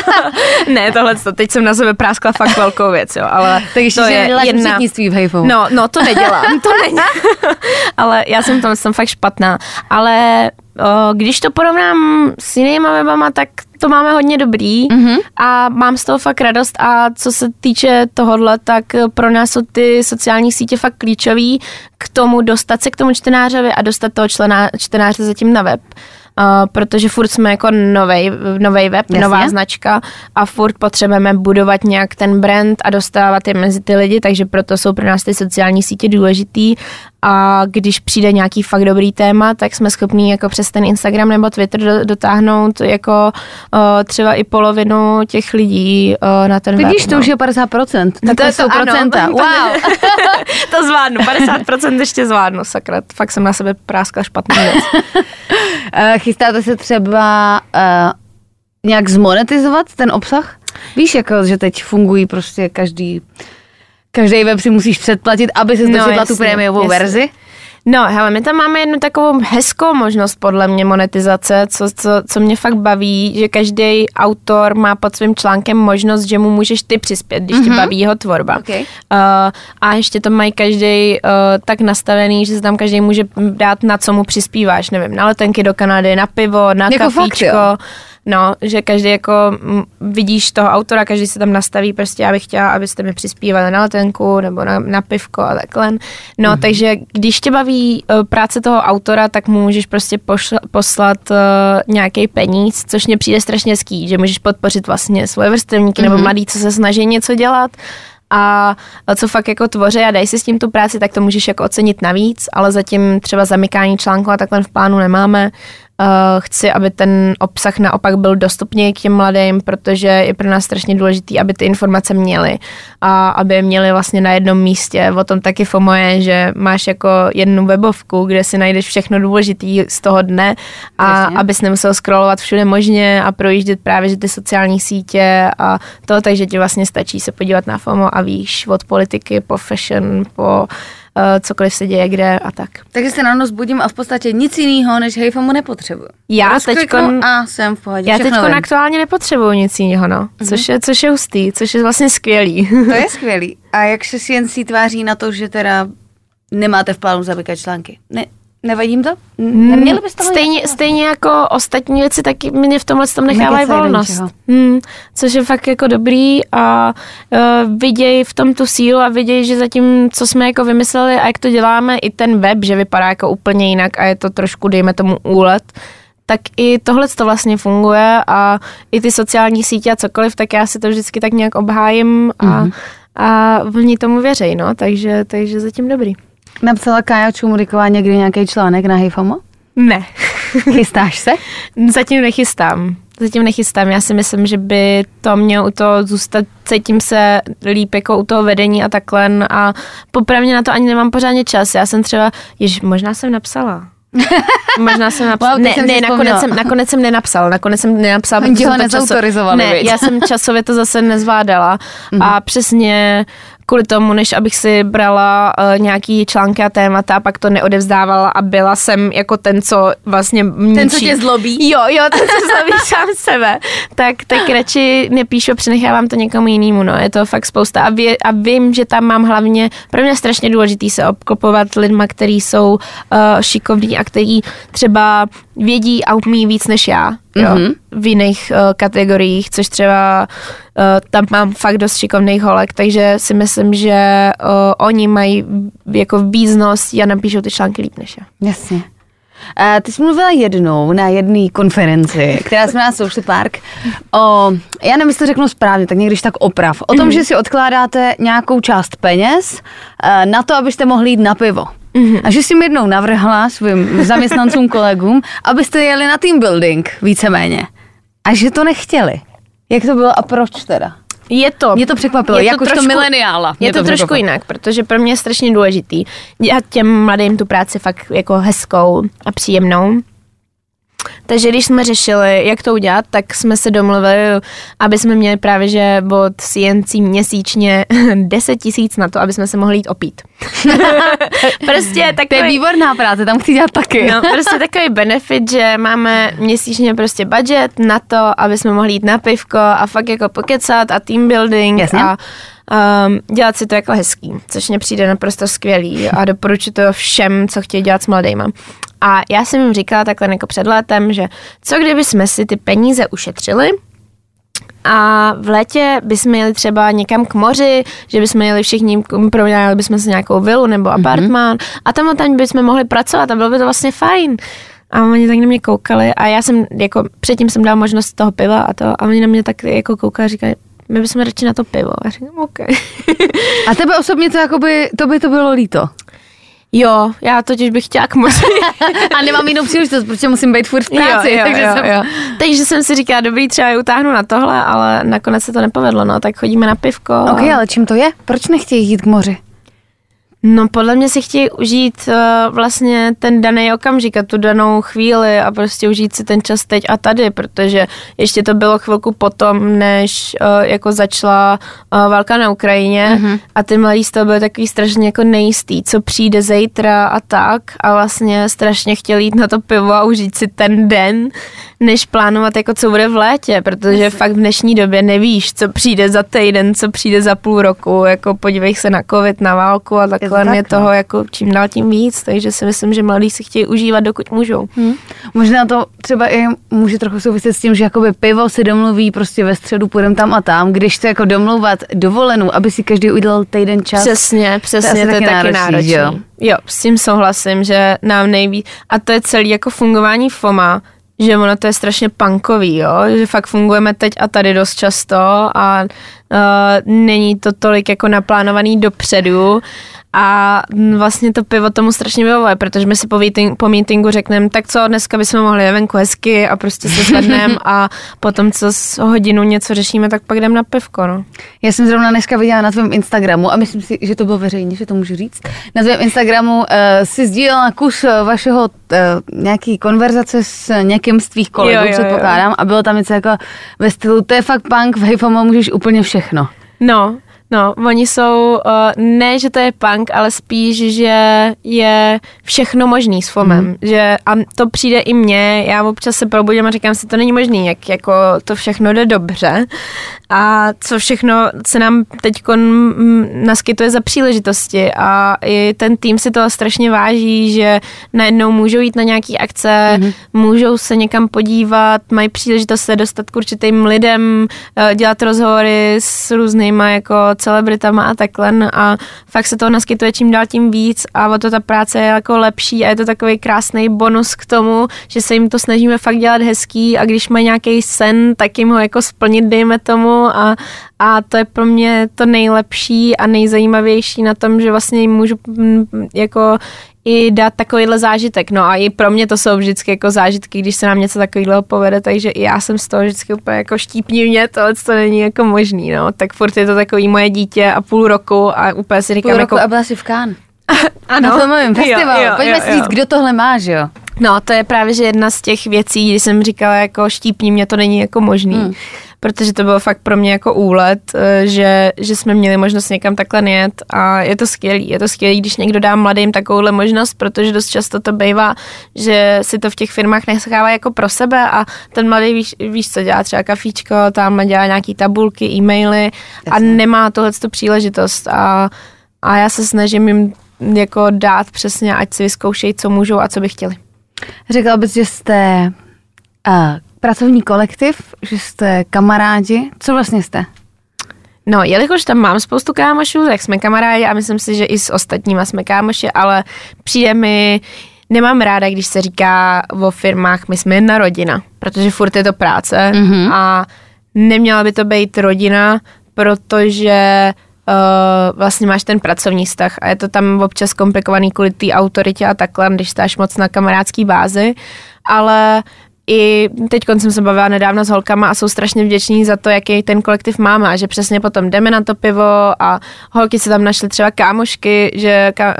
ne, tohle to, teď jsem na sebe práskla fakt velkou věc, jo, ale Takže to je jedna... v Hejfou. No, no, to nedělám, to není. ale já jsem tam jsem fakt špatná. Ale o, když to porovnám s jinýma webama, tak to máme hodně dobrý mm-hmm. a mám z toho fakt radost a co se týče tohohle, tak pro nás jsou ty sociální sítě fakt klíčový k tomu dostat se k tomu čtenářovi a dostat toho člena, čtenáře zatím na web protože furt jsme jako novej, novej web, Jasně. nová značka a furt potřebujeme budovat nějak ten brand a dostávat je mezi ty lidi, takže proto jsou pro nás ty sociální sítě důležitý a když přijde nějaký fakt dobrý téma, tak jsme schopní jako přes ten Instagram nebo Twitter do, dotáhnout jako uh, třeba i polovinu těch lidí uh, na ten Vidíš, web. to no. už je 50%. Tak To to jsou to, ano. procenta. Wow. to zvládnu, 50% ještě zvládnu, sakra, fakt jsem na sebe práskla špatnou věc. Chystáte se třeba uh, nějak zmonetizovat ten obsah? Víš, jako, že teď fungují prostě každý, každý web si musíš předplatit, aby se No, dočetla tu prémiovou verzi? No, hele, my tam máme jednu takovou hezkou možnost podle mě monetizace, co, co, co mě fakt baví, že každý autor má pod svým článkem možnost, že mu můžeš ty přispět, když mm-hmm. tě baví jeho tvorba. Okay. Uh, a ještě to mají každý uh, tak nastavený, že se tam každý může dát, na co mu přispíváš, nevím, na letenky do Kanady, na pivo, na Jako fakt, kafíčko. jo? No, že každý jako vidíš toho autora, každý se tam nastaví, prostě já bych chtěla, abyste mi přispívali na letenku nebo na, na pivko a takhle. No, mm-hmm. takže když tě baví uh, práce toho autora, tak mu můžeš prostě pošla, poslat uh, nějaký peníz, což mě přijde strašně ský, že můžeš podpořit vlastně svoje vrstevníky mm-hmm. nebo mladí, co se snaží něco dělat a co fakt jako tvoře a daj si s tím tu práci, tak to můžeš jako ocenit navíc, ale zatím třeba zamykání článku a takhle v plánu nemáme. Uh, chci, aby ten obsah naopak byl dostupný k těm mladým, protože je pro nás strašně důležitý, aby ty informace měli a aby je měli vlastně na jednom místě. O tom taky FOMO je, že máš jako jednu webovku, kde si najdeš všechno důležitý z toho dne a Jasně. abys nemusel scrollovat všude možně a projíždět právě že ty sociální sítě a to, takže ti vlastně stačí se podívat na FOMO a víš od politiky po fashion, po uh, cokoliv se děje kde a tak. Takže se ráno zbudím a v podstatě nic jiného, než hejfamu nepotřebuju. Já teďkon- a jsem v pohodě. Já teď aktuálně nepotřebuju nic jiného, no. Což, je, což je hustý, což je vlastně skvělý. To je skvělý. A jak se CNC tváří na to, že teda nemáte v plánu zamykat články? Ne, nevadí jim to? N- Neměli byste stejně, stejně jako ostatní věci, taky mě v tomhle tom nechávají volnost. Hmm, což je fakt jako dobrý a uh, vidějí v tom tu sílu a vidějí, že zatím, co jsme jako vymysleli a jak to děláme, i ten web, že vypadá jako úplně jinak a je to trošku, dejme tomu, úlet, tak i tohle to vlastně funguje a i ty sociální sítě a cokoliv, tak já si to vždycky tak nějak obhájím a, Mhm. a oni tomu věří, no, takže, takže zatím dobrý. Napsala Kája Čumuriková někdy nějaký článek na hejfamu? Ne. Chystáš se? Zatím nechystám. Zatím nechystám. Já si myslím, že by to mělo u toho zůstat, cítím se líp jako u toho vedení a takhle a popravně na to ani nemám pořádně čas. Já jsem třeba, jež možná jsem napsala. Možná jsem napsala. Wow, teď ne, jsem ne nakonec, vzpomněla. jsem, nakonec jsem nenapsal. Nakonec jsem nenapsala. Oni ho nezautorizovali, Ne, viď? já jsem časově to zase nezvládala. Mhm. A přesně kvůli tomu, než abych si brala uh, nějaký články a témata a pak to neodevzdávala a byla jsem jako ten, co vlastně Ten, co tě zlobí? Jo, jo, ten, co zlobí sám sebe. Tak, tak radši nepíšu, přenechávám to někomu jinému, no. Je to fakt spousta. A, vě, a vím, že tam mám hlavně, pro mě strašně důležitý se obklopovat lidma, kteří jsou uh, šikovní a kteří třeba vědí a umí víc než já. Jo, mm-hmm. v jiných uh, kategoriích, což třeba tam mám fakt dost šikovných holek, takže si myslím, že uh, oni mají jako víznost a napíšou ty články líp než já. Jasně. A ty jsi mluvila jednou na jedné konferenci, která jsme na Social Park, o, já nevím, jestli to řeknu správně, tak někdyž tak oprav, o tom, že si odkládáte nějakou část peněz eh, na to, abyste mohli jít na pivo. A že jsi mi jednou navrhla svým zaměstnancům, kolegům, abyste jeli na team building, víceméně. A že to nechtěli. Jak to bylo a proč teda? Je to. Mě to překvapilo, je to jakožto trošku- mileniála. Mě Je to, to trošku jinak, protože pro mě je strašně důležitý dělat těm mladým tu práci fakt jako hezkou a příjemnou. Takže když jsme řešili, jak to udělat, tak jsme se domluvili, aby jsme měli právě, že od CNC měsíčně 10 tisíc na to, aby jsme se mohli jít opít. prostě To je takový, výborná práce, tam chci dělat taky. No, prostě takový benefit, že máme měsíčně prostě budget na to, aby jsme mohli jít na pivko a fakt jako pokecat a team building Jasně. a um, dělat si to jako hezký, což mně přijde naprosto skvělý a doporučuji to všem, co chtějí dělat s mladýma. A já jsem jim říkala takhle jako před létem, že co kdyby jsme si ty peníze ušetřili a v létě bychom jeli třeba někam k moři, že bychom jeli všichni, pronajali bychom si nějakou vilu nebo apartmán a tam a tam bychom mohli pracovat a bylo by to vlastně fajn. A oni tak na mě koukali a já jsem, jako předtím jsem dala možnost toho piva a to a oni na mě tak jako koukali a říkali, my bychom radši na to pivo. A říkám, OK. A tebe osobně to jakoby, to by to bylo líto. Jo, já totiž bych chtěla k moři. A nemám jinou příležitost, protože musím být furt v práci. jo, jo, takže jo, jsem... jo. takže jsem si říkala, dobrý, třeba je utáhnu na tohle, ale nakonec se to nepovedlo, no, tak chodíme na pivko. a- Ok, ale čím to je? Proč nechtějí jít k moři? No podle mě si chtějí užít uh, vlastně ten daný okamžik a tu danou chvíli a prostě užít si ten čas teď a tady, protože ještě to bylo chvilku potom, než uh, jako začala uh, válka na Ukrajině mm-hmm. a ty mladí z toho byli takový strašně jako nejistý, co přijde zítra a tak a vlastně strašně chtěli jít na to pivo a užít si ten den, než plánovat jako co bude v létě, protože fakt v dnešní době nevíš, co přijde za týden, co přijde za půl roku, jako podívej se na covid, na válku a takhle tak, je toho jako čím dál tím víc, takže si myslím, že mladí si chtějí užívat, dokud můžou. Hm. Možná to třeba i může trochu souviset s tím, že jakoby pivo si domluví prostě ve středu půjdem tam a tam, když to jako domlouvat dovolenou, aby si každý udělal týden čas. Přesně, přesně, to, je taky taky náročný, náročný. jo? jo, s tím souhlasím, že nám nejvíc, a to je celý jako fungování FOMA, že ono to je strašně punkový, jo? že fakt fungujeme teď a tady dost často a uh, není to tolik jako naplánovaný dopředu a vlastně to pivo tomu strašně vyhovuje, protože my si po, meeting, po meetingu řekneme, tak co, dneska bychom mohli venku hezky a prostě se zvedneme a potom co s hodinu něco řešíme, tak pak jdeme na pivko, no. Já jsem zrovna dneska viděla na tvém Instagramu a myslím si, že to bylo veřejně, že to můžu říct. Na tvém Instagramu uh, si sdílela kus eh, vašeho uh, nějaký konverzace s někým z tvých kolegů, Jo, jo, jo. předpokládám, a bylo tam něco jako ve stylu, to je fakt punk, v hejfomu můžeš úplně všechno. No, no, oni jsou, uh, ne, že to je punk, ale spíš, že je všechno možný s FOMem, mm. že a to přijde i mně, já občas se probudím a říkám si, to není možný, jak jako to všechno jde dobře a co všechno se nám teď naskytuje za příležitosti a i ten tým si toho strašně váží, že najednou můžou jít na nějaký akce, mm. můžou se někam podívat, mají příležitost se dostat k určitým lidem, eh, dělat rozhovory s různýma jako celebritama a takhle a fakt se toho naskytuje čím dál tím víc a o to ta práce je jako lepší a je to takový krásný bonus k tomu, že se jim to snažíme fakt dělat hezký a když mají nějaký sen, tak jim ho jako splnit, dejme tomu a, a to je pro mě to nejlepší a nejzajímavější na tom, že vlastně jim můžu jako i dát takovýhle zážitek. No a i pro mě to jsou vždycky jako zážitky, když se nám něco takového povede, takže i já jsem z toho vždycky úplně jako štípni mě, tohle to není jako možný, no. Tak furt je to takový moje dítě a půl roku a úplně si říkám Půl jako... roku a byla jsi v Cannes. ano, Na filmovém festivalu. Jo, jo, Pojďme jo, si říct, kdo tohle má, že jo? No, to je právě že jedna z těch věcí, kdy jsem říkala jako štípni mě, to není jako možný. Hmm. Protože to bylo fakt pro mě jako úlet, eh, že, že jsme měli možnost někam takhle jet a je to skvělý. Je to skvělý, když někdo dá mladým takovouhle možnost, protože dost často to bývá, že si to v těch firmách nechává jako pro sebe a ten mladý víš, víš co dělá třeba kafíčko, tam dělá nějaký tabulky, e-maily a nemá tohle tu příležitost a, a já se snažím jim jako dát přesně, ať si vyzkoušejí, co můžou a co by chtěli. Řekla bys, že jste uh, pracovní kolektiv, že jste kamarádi. Co vlastně jste? No, jelikož tam mám spoustu kámošů, tak jsme kamarádi a myslím si, že i s ostatníma jsme kámoši, ale přijde mi, nemám ráda, když se říká o firmách, my jsme jedna rodina, protože furt je to práce mm-hmm. a neměla by to být rodina, protože uh, vlastně máš ten pracovní vztah a je to tam občas komplikovaný kvůli té autoritě a takhle, když stáš moc na kamarádský bázi, ale i teď jsem se bavila nedávno s holkama a jsou strašně vděční za to, jaký ten kolektiv máme a že přesně potom jdeme na to pivo a holky se tam našly třeba kámošky, že ka, uh,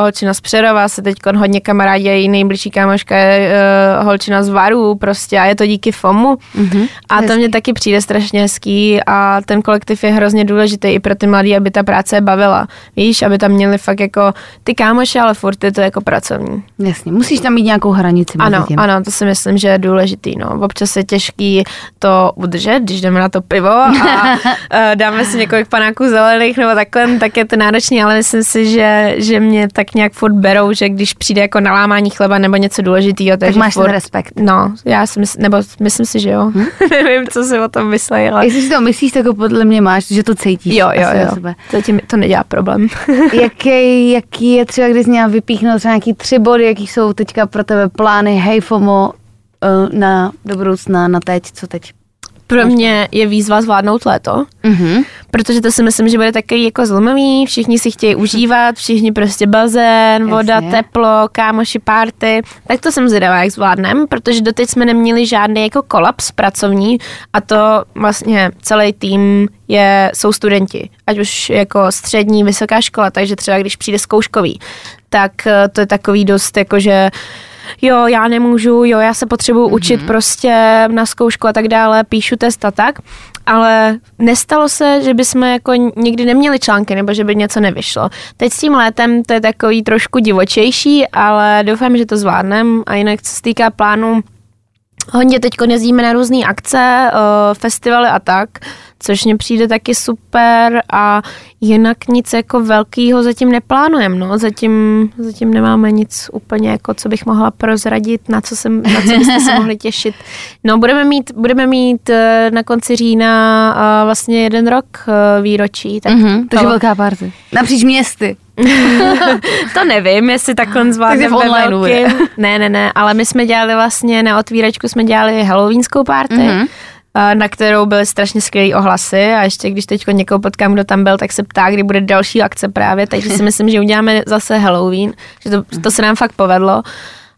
holčina z Přerova se teď hodně kamarádí a její nejbližší kámoška je uh, holčina z Varu prostě a je to díky FOMu mm-hmm, a to mě taky přijde strašně hezký a ten kolektiv je hrozně důležitý i pro ty mladý, aby ta práce je bavila. Víš, aby tam měli fakt jako ty kámoše, ale furt je to jako pracovní. Jasně, musíš tam mít nějakou hranici Ano, tím. ano, to si myslím, že je důležité důležitý, no. Občas je těžký to udržet, když jdeme na to pivo a dáme si několik panáků zelených nebo takhle, tak je to náročný, ale myslím si, že, že mě tak nějak furt berou, že když přijde jako nalámání chleba nebo něco důležitého, Tak máš furt, ten respekt. No, já si myslím, nebo myslím si, že jo. Hm? Nevím, co si o tom myslí, ale Jestli si to myslíš, tak ho podle mě máš, že to cítíš. jo, jo, jo. Sebe. To, tím, to nedělá problém. jaký, jaký je třeba, když měla vypíchnout třeba nějaký tři body, jaký jsou teďka pro tebe plány, hej FOMO, na do budoucna, na teď, co teď? Pro mě je výzva zvládnout léto, Mhm. protože to si myslím, že bude takový jako zlomový, všichni si chtějí užívat, všichni prostě bazén, voda, Jasně. teplo, kámoši, party. Tak to jsem zvědavá, jak zvládnem, protože doteď jsme neměli žádný jako kolaps pracovní a to vlastně celý tým je, jsou studenti, ať už jako střední, vysoká škola, takže třeba když přijde zkouškový, tak eh, to je takový dost jako, že jo, já nemůžu, jo, já se potřebuju mm-hmm. učit prostě na zkoušku a tak dále, píšu test a tak, ale nestalo se, že bychom jako nikdy neměli články nebo že by něco nevyšlo. Teď s tím létem to je takový trošku divočejší, ale doufám, že to zvládnem a jinak co se týká plánu, Hodně teď jezdíme na různé akce, uh, festivaly a tak, což mně přijde taky super a jinak nic jako velkýho zatím neplánujeme, no. Zatím, zatím nemáme nic úplně jako, co bych mohla prozradit, na co, jsem, na co byste se mohli těšit. No, budeme mít, budeme mít uh, na konci října uh, vlastně jeden rok uh, výročí. Tak Mhm, takže to, velká party. Napříč městy. to nevím, jestli takhle zvládneme je. velkým. Ne, ne, ne, ale my jsme dělali vlastně na otvíračku jsme dělali halloweenskou party. Mhm. Na kterou byly strašně skvělé ohlasy a ještě když teď někoho potkám, kdo tam byl, tak se ptá, kdy bude další akce právě, takže si myslím, že uděláme zase Halloween, že to, to se nám fakt povedlo.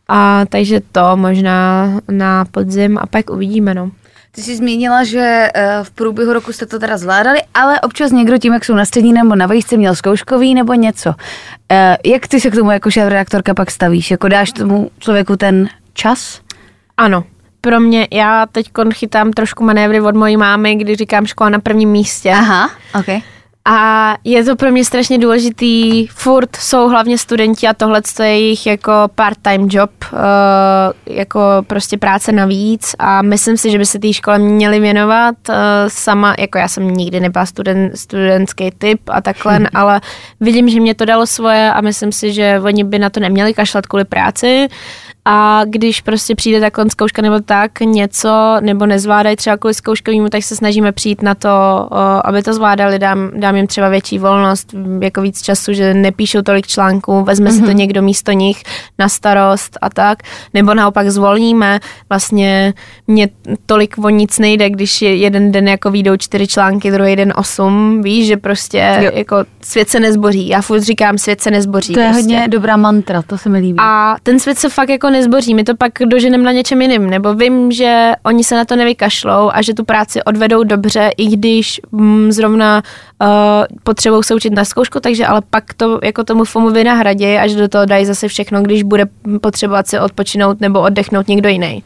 A takže to možná na podzim a pak uvidíme, no. Ty jsi zmínila, že eh, v průběhu roku jste to teda zvládali, ale občas někdo tím, jak jsou na střední nebo na výšce, měl zkouškový nebo něco. Eh, Jak ty se k tomu jako šéf-redaktorka pak stavíš? Jako dáš tomu člověku ten čas? Ano, pro mě, já teď chytám trošku manévry od mojí mámy, kdy říkám škola na prvním místě. Aha, ok. A je to pro mě strašně důležitý. Furt jsou hlavně studenti a tohle je jejich jako part-time job, uh, jako prostě práce navíc a myslím si, že by se té škole měli věnovat. Uh, sama, jako já jsem nikdy nebyla student, studentský typ a takhle, ale vidím, že mě to dalo svoje a myslím si, že oni by na to neměli kašlat kvůli práci. A když prostě přijde takhle zkouška nebo tak něco, nebo nezvládají třeba kvůli zkouškovýmu, tak se snažíme přijít na to, aby to zvládali, dám, dám jim třeba větší volnost, jako víc času, že nepíšou tolik článků, vezme mm-hmm. si to někdo místo nich na starost a tak, nebo naopak zvolníme, vlastně mě tolik o nic nejde, když je jeden den jako výjdou čtyři články, druhý den osm, víš, že prostě Jo. jako svět se nezboří, já furt říkám, svět se nezboří. To je prostě. hodně dobrá mantra, to se mi líbí. A ten svět se fakt jako nezboří, my to pak doženeme na něčem jiným, nebo vím, že oni se na to nevykašlou a že tu práci odvedou dobře, i když mm, zrovna uh, potřebují se učit na zkoušku, takže ale pak to jako tomu FOMu vynahradí a že do toho dají zase všechno, když bude potřebovat si odpočinout nebo oddechnout někdo jiný.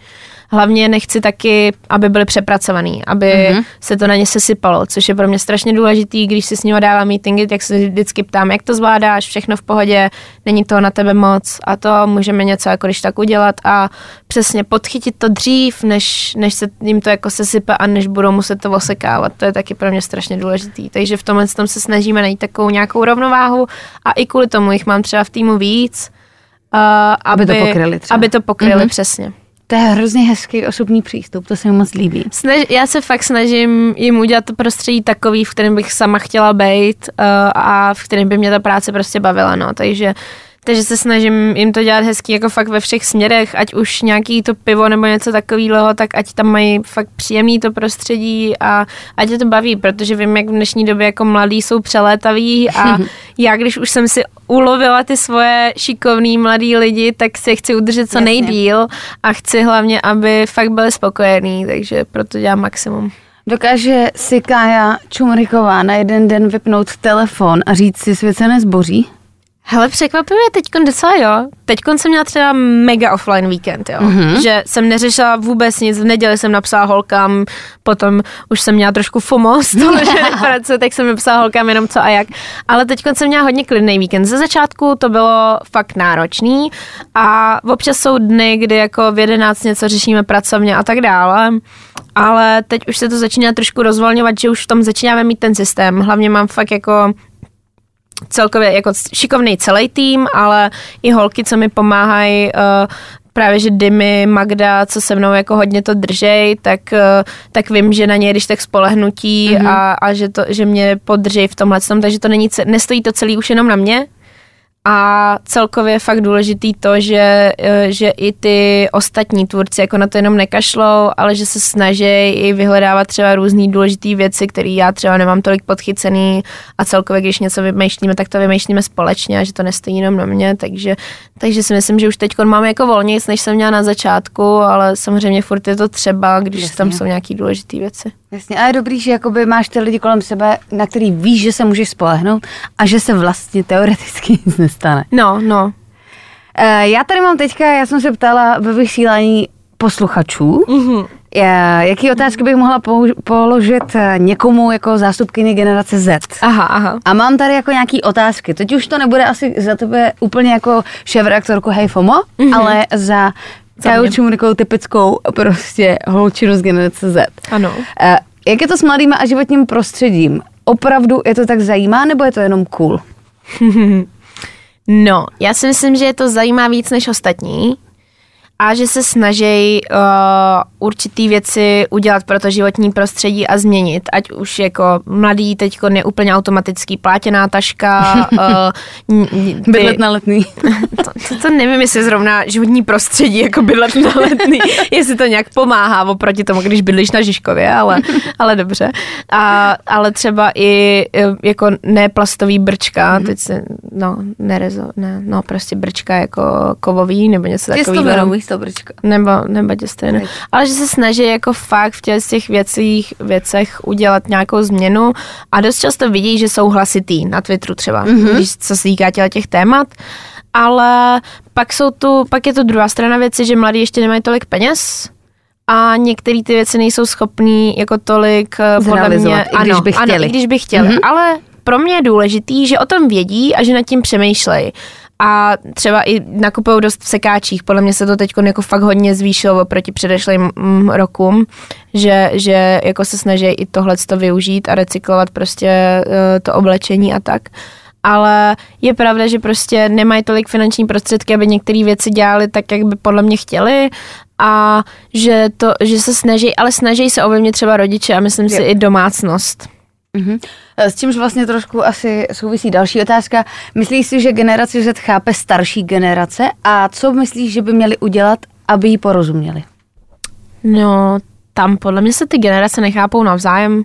Hlavně nechci taky, aby byli přepracovaný, aby mm-hmm. se to na ně sesypalo, což je pro mě strašně důležitý, když si s nimi dávám meetingy, tak se vždycky ptám, jak to zvládáš, všechno v pohodě, není to na tebe moc a to můžeme něco jako když tak udělat a přesně podchytit to dřív, než, než se jim to jako sesype a než budou muset to osekávat. To je taky pro mě strašně důležitý. Takže v tomhle tom se snažíme najít takovou nějakou rovnováhu a i kvůli tomu jich mám třeba v týmu víc, uh, Aby to pokryli třeba. Aby to pokryli, Mhm. mm-hmm. přesně. To je hrozně hezký osobní přístup, to se mi moc líbí. Snaž, já se fakt snažím jim udělat to prostředí takový, v kterém bych sama chtěla být uh, a v kterém by mě ta práce prostě bavila, no, takže takže se snažím jim to dělat hezký jako fakt ve všech směrech, ať už nějaký to pivo nebo něco takového, tak ať tam mají fakt příjemný to prostředí a ať je to baví, protože vím, jak v dnešní době jako mladí jsou přelétaví a já, když už jsem si ulovila ty svoje šikovný mladý lidi, tak si je chci udržet co Jasně. nejdíl a chci hlavně, aby fakt byli spokojení, takže proto dělám maximum. Dokáže si Kája Čumriková na jeden den vypnout telefon a říct si svět se nezboří? Hele, překvapivě teď docela jo. Teď jsem měla třeba mega offline víkend, jo. Mhm. Mm-hmm. Že jsem neřešila vůbec nic, v neděli jsem napsala holkám, potom už jsem měla trošku FOMO z toho, že nepracuji, tak jsem napsala holkám jenom co a jak. Ale teď jsem měla hodně klidný víkend. Ze začátku to bylo fakt náročný a občas jsou dny, kdy jako v 11 něco řešíme pracovně a tak dále. Ale teď už se to začíná trošku rozvolňovat, že už v tom začínáme mít ten systém. Hlavně mám fakt jako celkově jako šikovný celý tým, ale i holky, co mi pomáhají, uh, právě, že Dymy, Magda, co se mnou jako hodně to držej, tak, uh, tak vím, že na ně když tak spolehnutí mm-hmm. a, a že, to, že mě podržej v tomhle tom, takže to není, nestojí to celý už jenom na mě, a celkově je fakt důležitý to, že, eh, že i ty ostatní tvůrci jako na to jenom nekašlou, ale že se snaží i vyhledávat třeba různé důležité věci, které já třeba nemám tolik podchycený a celkově, když něco vymýšlíme, tak to vymýšlíme společně a že to nestojí jenom na mě, takže, takže si myslím, že už teď máme jako volnějc, než jsem měla na začátku, ale samozřejmě furt je to třeba, když Jasně. tam jsou nějaké důležité věci. Jasně, a je dobrý, že jakoby máš ty lidi kolem sebe, na který víš, že se můžeš spolehnout a že se vlastně teoreticky nic nestane. No, no. Eh, Já tady mám teďka, já jsem se ptala ve vysílání posluchačů, mm-hmm. jaký otázky bych mohla použ- položit eh, někomu jako zástupkyni generace Z. Aha, aha. A mám tady jako nějaký otázky. Teď už to nebude asi za tebe úplně jako šéf-redaktorku Hej FOMO, mm-hmm. ale za. Kaučům takovou typickou prostě holčinu z generace Z. Ano. Eh, Jak je to s mladými a životním prostředím? Opravdu je to tak zajímá, nebo je to jenom cool? No, já si myslím, že je to zajímá víc než ostatní a že se snaží uh, určitý věci udělat pro to životní prostředí a změnit, ať už jako mladý, teďko neúplně automatický plátěná taška, uh, ty- Bydlet na letný. to, to, to nevím, jestli zrovna životní prostředí jako bydlet na letný, jestli to nějak pomáhá oproti tomu, když bydlíš na Žižkově, ale, ale dobře. A, ale třeba i e, jako ne plastový brčka, teď se, no, nerezo, ne, no prostě brčka jako kovový nebo něco takového. Brčka. Nebo, nebo těstoviny. Right. Ale že se snaží jako fakt v těch, těch věcích, věcech udělat nějakou změnu a dost často vidí, že jsou hlasitý na Twitteru třeba, mm-hmm. když, co se týká těch témat. Ale pak, jsou tu, pak je to druhá strana věci, že mladí ještě nemají tolik peněz, a některé ty věci nejsou schopní jako tolik eh, podle mě, i když ano, by ano, chtěli. i když by chtěli, mm-hmm. ale pro mě je důležitý, že o tom vědí a že nad tím přemýšlejí. A třeba i nakupují dost v sekáčích. Podle mě se to teď jako fakt hodně zvýšilo oproti předešlým mm, rokům, že, že jako se snaží i tohle to využít a recyklovat prostě eh, to oblečení a tak. Ale je pravda, že prostě nemají tolik finanční prostředky, aby některé věci dělali tak, jak by podle mě chtěli a že, to, že se snaží, ale snaží se ovlivnit třeba rodiče a myslím si Jo. i domácnost. Mhm. S čímž vlastně trošku asi souvisí další otázka. Myslíš si, že generace Z chápe starší generace a co myslíš, že by měli udělat, aby jí porozuměli? No, tam podle mě se ty generace nechápou navzájem,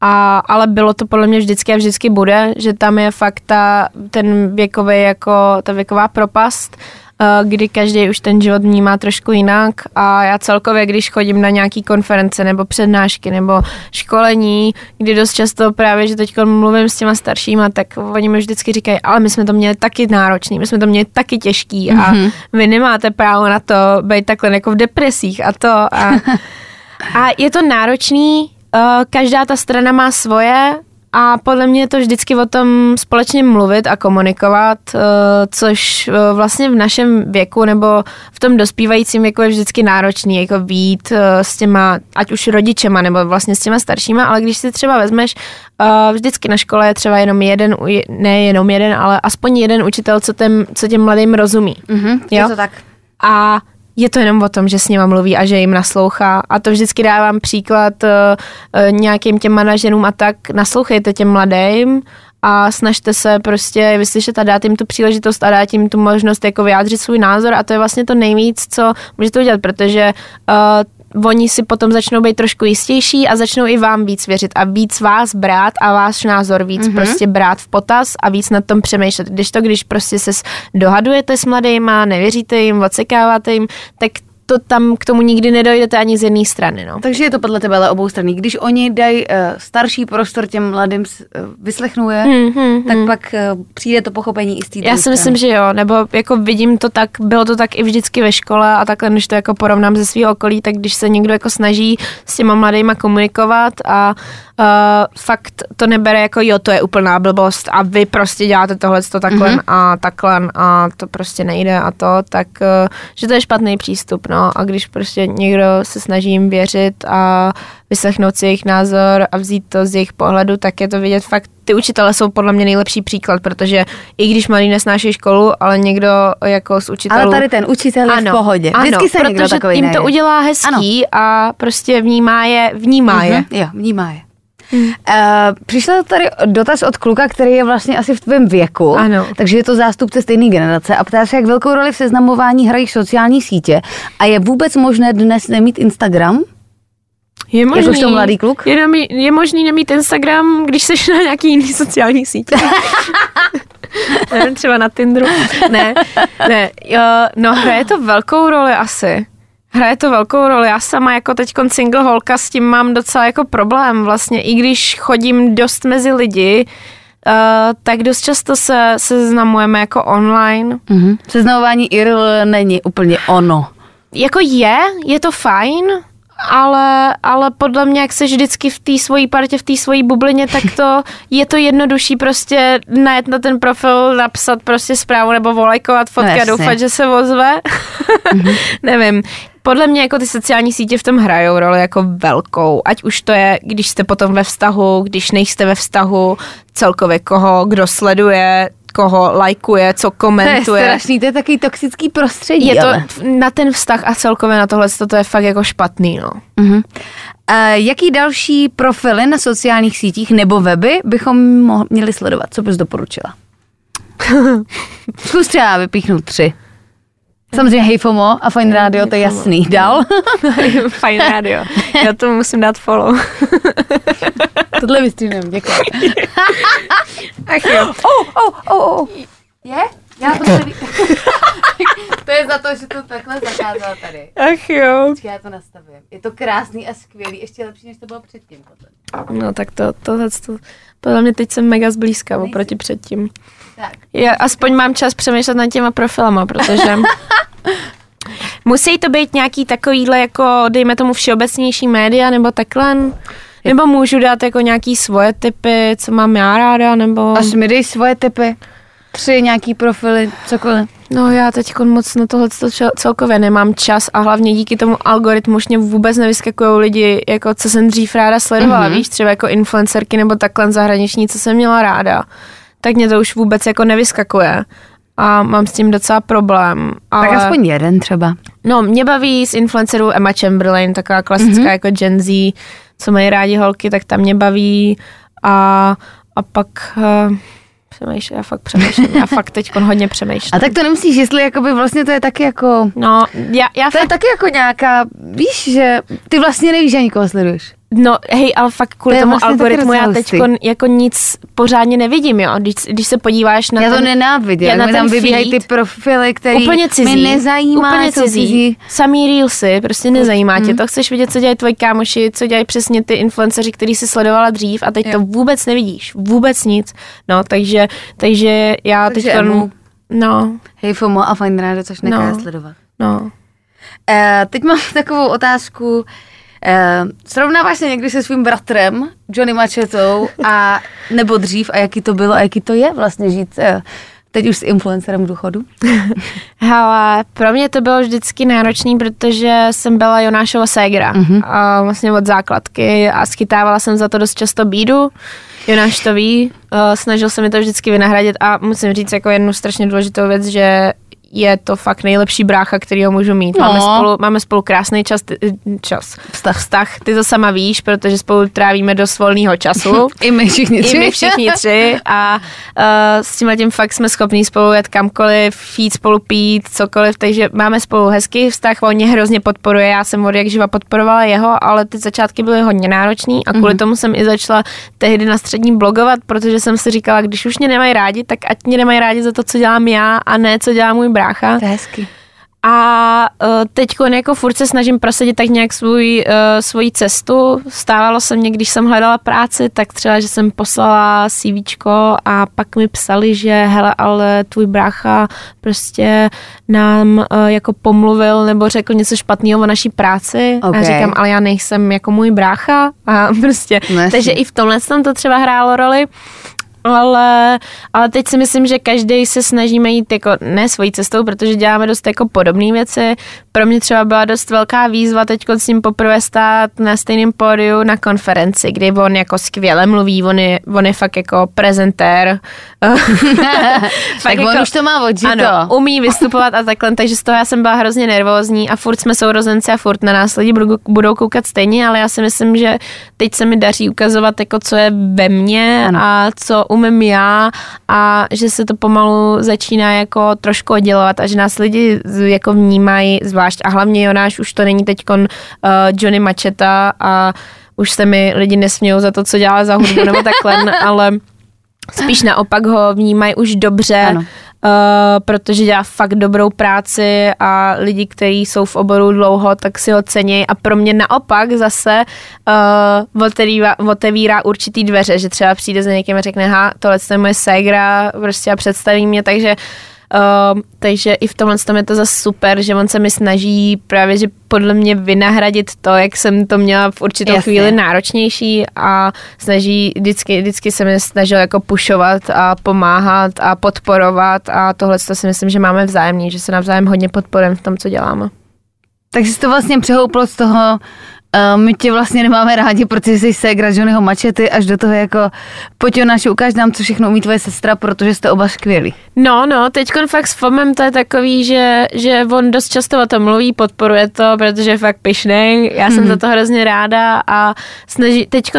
a, ale bylo to podle mě vždycky a vždycky bude, že tam je fakt ta, ten věkový jako, ta věková propast, eh, kdy každý už ten život vnímá trošku jinak a já celkově, když chodím na nějaký konference nebo přednášky nebo školení, kdy dost často právě, že teď mluvím s těma staršíma, tak oni mi vždycky říkají, ale my jsme to měli taky náročný, my jsme to měli taky těžký a mm-hmm. vy nemáte právo na to být takhle jako v depresích a to a, a je to náročný, eh, každá ta strana má svoje a podle mě je to vždycky o tom společně mluvit a komunikovat, eh, což eh, vlastně v našem věku nebo v tom dospívajícím věku je vždycky náročný, jako být eh, s těma, ať už rodičema nebo vlastně s těma staršíma, ale když si třeba vezmeš, vždycky na škole je třeba jenom jeden, ne jenom jeden, ale aspoň jeden učitel, co těm, co těm mladým rozumí. Mhm, je Jo? to tak. A je to jenom o tom, že s nima mluví a že jim naslouchá. A to vždycky dávám příklad uh, nějakým těm manažerům a tak. Naslouchejte těm mladým a snažte se prostě vyslyšet a dát jim tu příležitost a dát jim tu možnost jako vyjádřit svůj názor a to je vlastně to nejvíc, co můžete udělat, protože uh, oni si potom začnou být trošku jistější a začnou i vám víc věřit a víc vás brát a váš názor víc mm-hmm. prostě brát v potaz a víc nad tom přemýšlet. Když to, když prostě se dohadujete s mladýma, nevěříte jim, odsekáváte jim, tak to tam k tomu nikdy nedojdete ani z jedné strany. No. Takže je to podle tebe ale obou strany. Když oni dají uh, starší prostor těm mladým, uh, vyslechnou je, Hmm, hmm, tak pak uh, přijde to pochopení i z té Já si strany. myslím, že jo, nebo jako vidím to tak, bylo to tak i vždycky ve škole a takhle, když to jako porovnám ze svého okolí, tak když se někdo jako snaží s těma mladýma komunikovat a uh, fakt to nebere jako jo, to je úplná blbost a vy prostě děláte tohle to takhle mm-hmm. a takhle a to prostě nejde a to, tak uh, že to je špatný přístup, no a když prostě někdo se snaží jim věřit a vyslechnout si jejich názor a vzít to z jejich pohledu, tak je to vidět fakt, ty učitele jsou podle mě nejlepší příklad, protože i když malí nesnáší školu, ale někdo jako z učitelů... Ale tady ten učitel je v pohodě. Vždycky ano, se někdo protože takový jim to najde. udělá hezký a prostě vnímá je, vnímá je. Mhm, Jo, vnímá je. Uh, přišel tady dotaz od kluka, který je vlastně asi v tvém věku, Ano. takže je to zástupce stejné generace a ptá se, jak velkou roli v seznamování hrají sociální sítě a je vůbec možné dnes nemít Instagram? Je možný, Jakožto mladý kluk? Je, nemí, je možný nemít Instagram, když jsi na nějaký jiný sociální sítě. ne, třeba na Tinderu. Ne, ne, jo, no hraje to velkou roli asi. Hraje to velkou roli. Já sama jako teď single holka s tím mám docela jako problém vlastně, i když chodím dost mezi lidi, uh, tak dost často se seznamujeme jako online. Mhm. Seznamování IRL není úplně ono. Jako je, je to fajn, ale, ale podle mě, jak se vždycky v té svojí partě, v té svojí bublině, tak to je to jednodušší prostě najet na ten profil, napsat prostě zprávu nebo volajkovat fotky No doufat, že se ozve. Nevím. Podle mě jako ty sociální sítě v tom hrajou roli jako velkou. Ať už to je, když jste potom ve vztahu, když nejste ve vztahu, celkově koho, kdo sleduje, koho lajkuje, co To je komentuje. strašný, to je takový toxický prostředí. Je to ale. na ten vztah a celkově na tohle, to je fakt jako špatný, no. Uh, jaký další profily na sociálních sítích nebo weby bychom mo- měli sledovat? Co bys doporučila? Zkus třeba vypíchnout tři. Samozřejmě Hejfomo a Fine Radio, to je jasný. Dál? Fajn rádio. Já to musím dát follow. Tohle vystříhneme, děkuji. Ach jo. Oh, oh, oh, oh. Je? Já to tady... to je za to, že to takhle zakázala tady. Ach jo. Počkej, já to nastavím. Je to krásný a skvělý, ještě lepší, než to bylo předtím. Potom. No tak to, tohle, to, podle mě teď jsem mega zblízka oproti předtím. Tak. Já aspoň mám čas přemýšlet nad těma profilama, protože musí to být nějaký takovýhle jako, dejme tomu všeobecnější média nebo takhle, nebo můžu dát jako nějaký svoje typy, co mám já ráda, nebo... Až mi dej svoje typy. Tři nějaký profily, cokoliv. No já teď moc na tohle celkově nemám čas a hlavně díky tomu algoritmu už mě vůbec nevyskakují lidi, jako co jsem dřív ráda sledovala, mm-hmm. víš, třeba jako influencerky nebo takhle zahraniční, co jsem měla ráda, tak mě to už vůbec jako nevyskakuje a mám s tím docela problém. Ale... Tak aspoň jeden třeba. No, mě baví z influencerů Emma Chamberlain, taková klasická mm-hmm. jako Gen Z, co mají rádi holky, tak tam mě baví a, a pak uh, přemýšlím, já fakt přemýšlím, já fakt teď hodně přemýšlím. A tak to nemyslíš, jestli jakoby vlastně to je taky jako... No, já, já To je fakt, taky jako nějaká, víš, že ty vlastně nevíš, že nikoho sleduješ. No hej, ale fakt kvůli To tomu vlastně algoritmu já teď jako nic pořádně nevidím, jo, když, když se podíváš na Já to ten, nenávidím, já jak na tam vybíhají ty profily, které úplně cizí, mě nezajímá, úplně cizí. cizí. Samý reelsy, prostě nezajímá Mhm. tě to. Chceš vidět, co dělají tvoji kámoši, co dělají přesně ty influenceři, který si sledovala dřív a teď Jo. to vůbec nevidíš, vůbec nic. No, takže, takže já Takže teď... Emu. No, Hej FOMO a Fine Radio, což nekáže No. sledovat. no. Eh, teď mám takovou otázku. Eh, srovnáváš se někdy se svým bratrem, Johnny Machetou, a nebo dřív, a jaký to bylo a jaký to je vlastně žít eh, teď už s influencerem v důchodu? Hele, pro mě to bylo vždycky náročný, protože jsem byla Jonášova ségra. Mhm. Mm-hmm. A vlastně od základky a schytávala jsem za to dost často bídu. Jonáš to ví, uh, snažil se mi to vždycky vynahradit a musím říct jako jednu strašně důležitou věc, že je to fakt nejlepší brácha, který ho můžu mít. Máme, No. spolu, máme spolu krásný čas, čas. Vztah. Vztah. Ty to sama víš, protože spolu trávíme dost volného času. I my všichni I my všichni tři a uh, s tím tím fakt jsme schopní spolu jet kamkoliv, jít spolu pít, cokoliv, takže máme spolu hezký vztah, on mě hrozně podporuje, já jsem od jak živa podporovala jeho, ale ty začátky byly hodně náročný a kvůli mm-hmm. tomu jsem i začala tehdy na střední blogovat, protože jsem si říkala, když už mě nemají rádi, tak ať mě nemají rádi za to, co dělám já a ne co dělá můj brácha. To je hezky. A uh, teď jako furt se snažím prosadit tak nějak svůj, uh, svoji cestu. Stávalo se mně, když jsem hledala práci, tak třeba, že jsem poslala CV a pak mi psali, že hele, ale tvůj brácha prostě nám uh, jako pomluvil nebo řekl něco špatného o naší práci. Okay. A já říkám, ale já nejsem jako můj brácha a prostě. No takže i v tomhle tam to třeba hrálo roli. Ale, ale teď si myslím, že každý se snažíme jít jako ne svojí cestou, protože děláme dost jako podobné věci. Pro mě třeba byla dost velká výzva teď s ním poprvé stát na stejném pódiu na konferenci, kdy on jako skvěle mluví, on je, on je fakt jako prezentér. Tak on už to má odžito. Ano, umí vystupovat a takhle, takže z toho já jsem byla hrozně nervózní a furt jsme sourozenci a furt na nás lidi budou, budou koukat stejně, ale já si myslím, že teď se mi daří ukazovat, jako co je ve mně Ano. a co umím já a že se to pomalu začíná jako trošku oddělovat a že nás lidi jako vnímají zvlášť a hlavně Jonáš už to není teď uh, Johnny Macheta a už se mi lidi nesmějou za to, co dělá za hudbu nebo takhle, ale spíš naopak ho vnímají už dobře, Ano. Uh, protože dělá fakt dobrou práci a lidi, kteří jsou v oboru dlouho, tak si ho cení a pro mě naopak zase uh, otevírá, otevírá určitý dveře, že třeba přijde za někým a řekne, ha, tohle je moje ségra, prostě a představí mě, takže Uh, takže i v tomhle tom je to zase super, že on se mi snaží právě, že podle mě vynahradit to, jak jsem to měla v určitou Jasně. chvíli náročnější a snaží, vždycky, vždycky se mi snažil jako pušovat a pomáhat a podporovat a tohle to si myslím, že máme vzájemně, že se navzájem hodně podporujeme v tom, co děláme. Takže jsi to vlastně přehouplo z toho, uh, my tě vlastně nemáme rádi, protože jsi ségra Johnnyho mačety, až do toho jako, pojď Jonáši, ukáž nám, co všechno umí tvoje sestra, protože jste oba skvělí. No, no, teď fakt s Fomem to je takový, že, že on dost často o tom mluví, podporuje to, protože je fakt pišnej, já jsem za to hrozně ráda a snaží, teď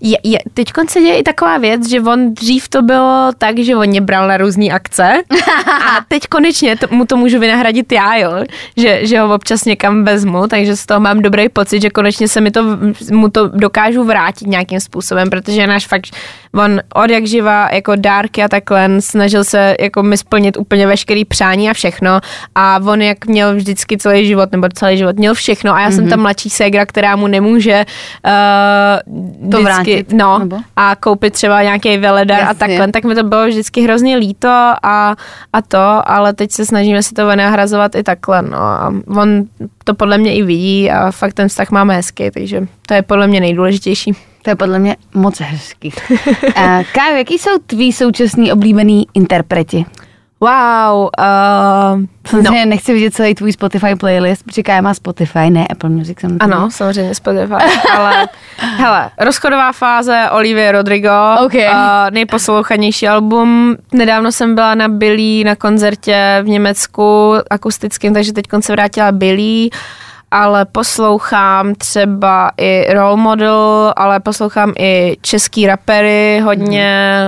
je, je, teďkon se děje i taková věc, že on dřív to bylo tak, že on mě bral na různé akce a teď konečně to, mu to můžu vynahradit já, jo, že, že ho občas někam vezmu, takže z toho mám dobrý pocit, že konečně se mi to, mu to dokážu vrátit nějakým způsobem, protože náš fakt, on od jak živa jako dárky a takhle snažil se jako mi splnit úplně veškerý přání a všechno a on jak měl vždycky celý život, nebo celý život měl všechno a já mm-hmm. jsem ta mladší ségra, která mu nemůže uh, To vždycky, vrátit, no, nebo? a koupit třeba nějaký veledar a Jasně. takhle, tak mi to bylo vždycky hrozně líto a, a to, ale teď se snažíme si to nahrazovat i takhle, no a on to podle mě i vidí a fakt ten vztah máme hezký, takže to je podle mě nejdůležitější. To je podle mě moc hezký. uh, Kájo, jaký jsou tví současný oblíbený interpreti? Wow, uh, Samozřejmě no. nechci vidět celý tvůj Spotify playlist, protože Kája má Spotify, ne Apple Music samozřejmě. ano, samozřejmě Spotify, ale hele, rozchodová fáze Olivia Rodrigo, OK. uh, nejposlouchanější album. Nedávno jsem byla na Billy na koncertě v Německu akustickým, takže teď se vrátila Billy ale poslouchám třeba i role model, ale poslouchám i český rapery hodně,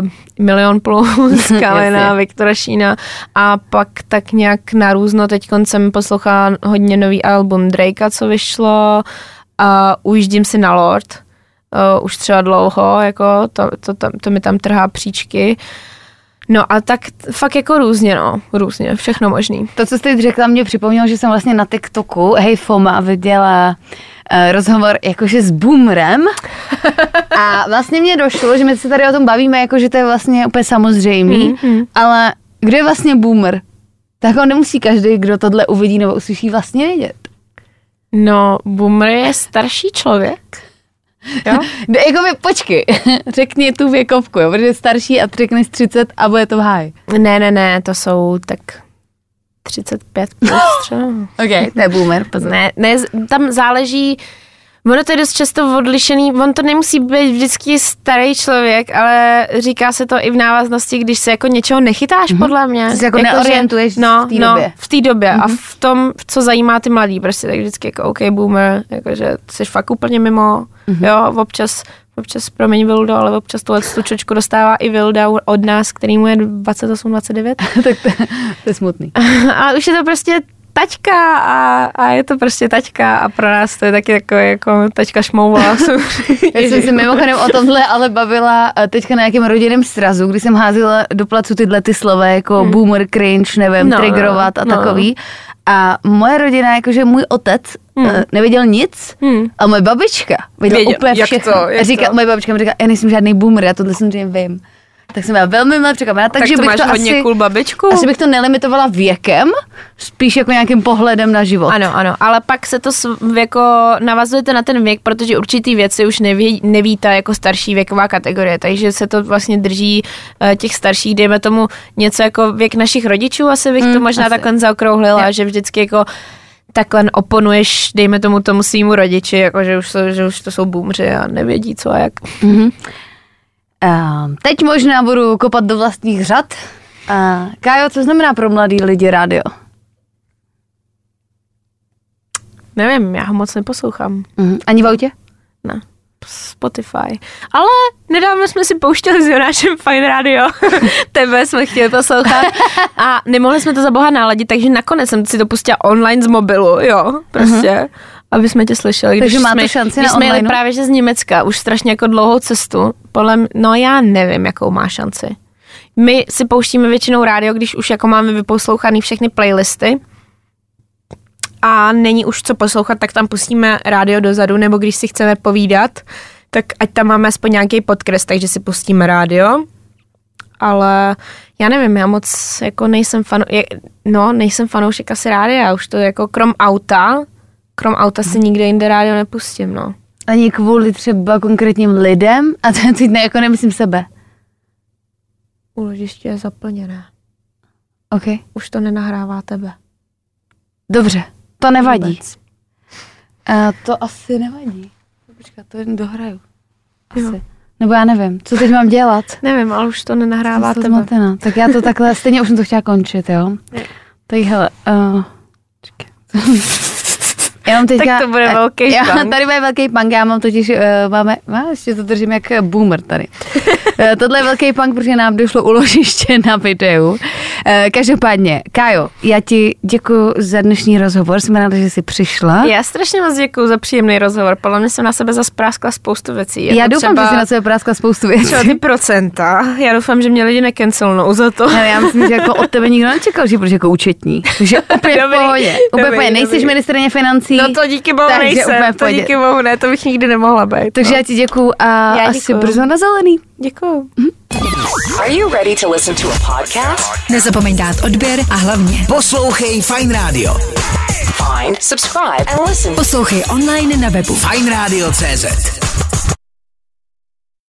uh, Milion plus, Kalina. Viktora Šína a pak tak nějak na různo teď jsem poslouchala hodně nový album Drakea, co vyšlo a ujíždím si na Lord, uh, už třeba dlouho, jako to, to, to, to mi tam trhá příčky. No a tak fakt jako různě, no, různě, všechno možný. To, co jsi teď řekla, mě připomnělo, že jsem vlastně na TikToku Hej Foma viděla uh, rozhovor jakože s Boomerem a vlastně mě došlo, že my se tady o tom bavíme, jako že to je vlastně úplně samozřejmý, Mhm. ale kdo je vlastně Boomer? Tak ho nemusí každý, kdo tohle uvidí nebo uslyší, vlastně vědět. No, Boomer je starší člověk. Jo? No, jako by, počkej, řekni tu věkovku, jo, protože starší a řekneš 30 a bude to v háji. Ne, ne, ne, to jsou tak 35 plus třeba. Ok, to je Boomer, pozor. Ne, ne, tam záleží, ono to je dost často odlišený, on to nemusí být vždycky starý člověk, ale říká se to i v návaznosti, když se jako něčeho nechytáš, mm-hmm. podle mě. Že se jako že- neorientuješ no, v té no, době. v té době mm-hmm. a v tom, co zajímá ty mladý, prostě tak vždycky jako OK, boomer, jakože jsi fakt úplně mimo, mm-hmm. jo, občas Občas, promiň Vildo, ale občas tuhle tu čočku dostává i Vilda od nás, který mu je 28-29. tak to, to je smutný. Ale už je to prostě taťka a, a je to prostě taťka a pro nás to je taky takový jako taťka šmouva. Já jsem se mimochodem o tomhle ale bavila eh, teďka na nějakém rodinném srazu, kdy jsem házela do placu tyhle ty slova jako hmm. boomer, cringe, nevím, No, no, triggerovat a no. takový. A moje rodina, jakože můj otec hmm. nevěděl nic Hmm. a moje babička věděla Věděl. úplně Jak všechno. to? Jak a říká, to? moje babička mi říká, já nejsem žádný boomer, já tohle samozřejmě vím. Tak jsem byla velmi milé překvapená, tak takže to bych máš to hodně asi, cool babičku. asi bych to nelimitovala věkem, spíš jako nějakým pohledem na život. Ano, ano, ale pak se to jako navazujete na ten věk, protože určitý věci už neví, neví ta jako starší věková kategorie, takže se to vlastně drží eh, těch starších, dejme tomu něco jako věk našich rodičů, asi bych to Mm, možná asi. takhle zaokrouhlila, že vždycky jako takhle oponuješ, dejme tomu tomu svýmu rodiči, jako že už, to, že už to jsou boomři a nevědí co a jak. Um, teď možná budu kopat do vlastních řad. Uh, Kájo, co znamená pro mladý lidi rádio? Nevím, já ho moc neposlouchám. Uh-huh. Ani v autě? Ne. Spotify. Ale nedávno jsme si pouštěli s Jonášem Fine Radio. Tebe jsme chtěli poslouchat. A nemohli jsme to za boha naladit, takže nakonec jsem si to pustila online z mobilu, jo, prostě. Uh-huh. Aby jsme tě slyšeli. Takže má to jsme, šanci když na jsme jeli onlineu? právě že z Německa, už strašně jako dlouhou cestu. Podle m- no já nevím, jakou má šanci. My si pouštíme většinou rádio, když už jako máme vyposlouchaný všechny playlisty a není už co poslouchat, tak tam pustíme rádio dozadu, nebo když si chceme povídat, tak ať tam máme aspoň nějaký podkres, takže si pustíme rádio. Ale já nevím, já moc jako nejsem fan, je, no nejsem fanoušek asi rádia, už to jako krom auta, krom auta si nikde jinde rádio nepustím, no. Ani kvůli třeba konkrétním lidem? A to teď ne, jako nemyslím sebe. Úložiště je zaplněné. OK. Už to nenahrává tebe. Dobře, to nevadí. Vůbec. A to asi nevadí. Počkat, to jen dohraju. Asi. Jo. Nebo já nevím, co teď mám dělat? Nevím, ale už to nenahrává tebe. zmatená. Tak já to takhle, stejně už jsem to chtěla končit, jo? Tak hele, uh, já mám teďka, Tak to bude eh, velký já, punk. Tady bude velký punk, já mám totiž, uh, máme, no, ještě to držím jak boomer tady. uh, tohle je velký punk, protože nám došlo uložiště na videu. Uh, každopádně, Kájo, já ti děkuji za dnešní rozhovor, jsem ráda, že jsi přišla. Já strašně moc děkuji za příjemný rozhovor. Podle mě jsem na sebe zaspráskla spoustu věcí. já Jako doufám, třeba, že jsi na sebe práskla spoustu věcí. Třeba ty procenta. Já doufám, že mě lidi necancelnou za to. Ale já myslím, že jako od tebe nikdo nečekal, že budeš jako účetní. Takže úplně v pohodě. Úplně v dobrý, pohodě. Nejsi ministrině financí. No to díky bohu Takže nejsem. To díky bohu ne, to bych nikdy nemohla být. Takže no. já ti děkuju a Já asi děkuju. brzo na zelený. Děkuju. Are you ready to listen to a podcast? Nezapomeň dát odběr a hlavně Poslouchej Fine Radio. Find, subscribe, and listen. poslouchej online na webu Fine Radio CZ.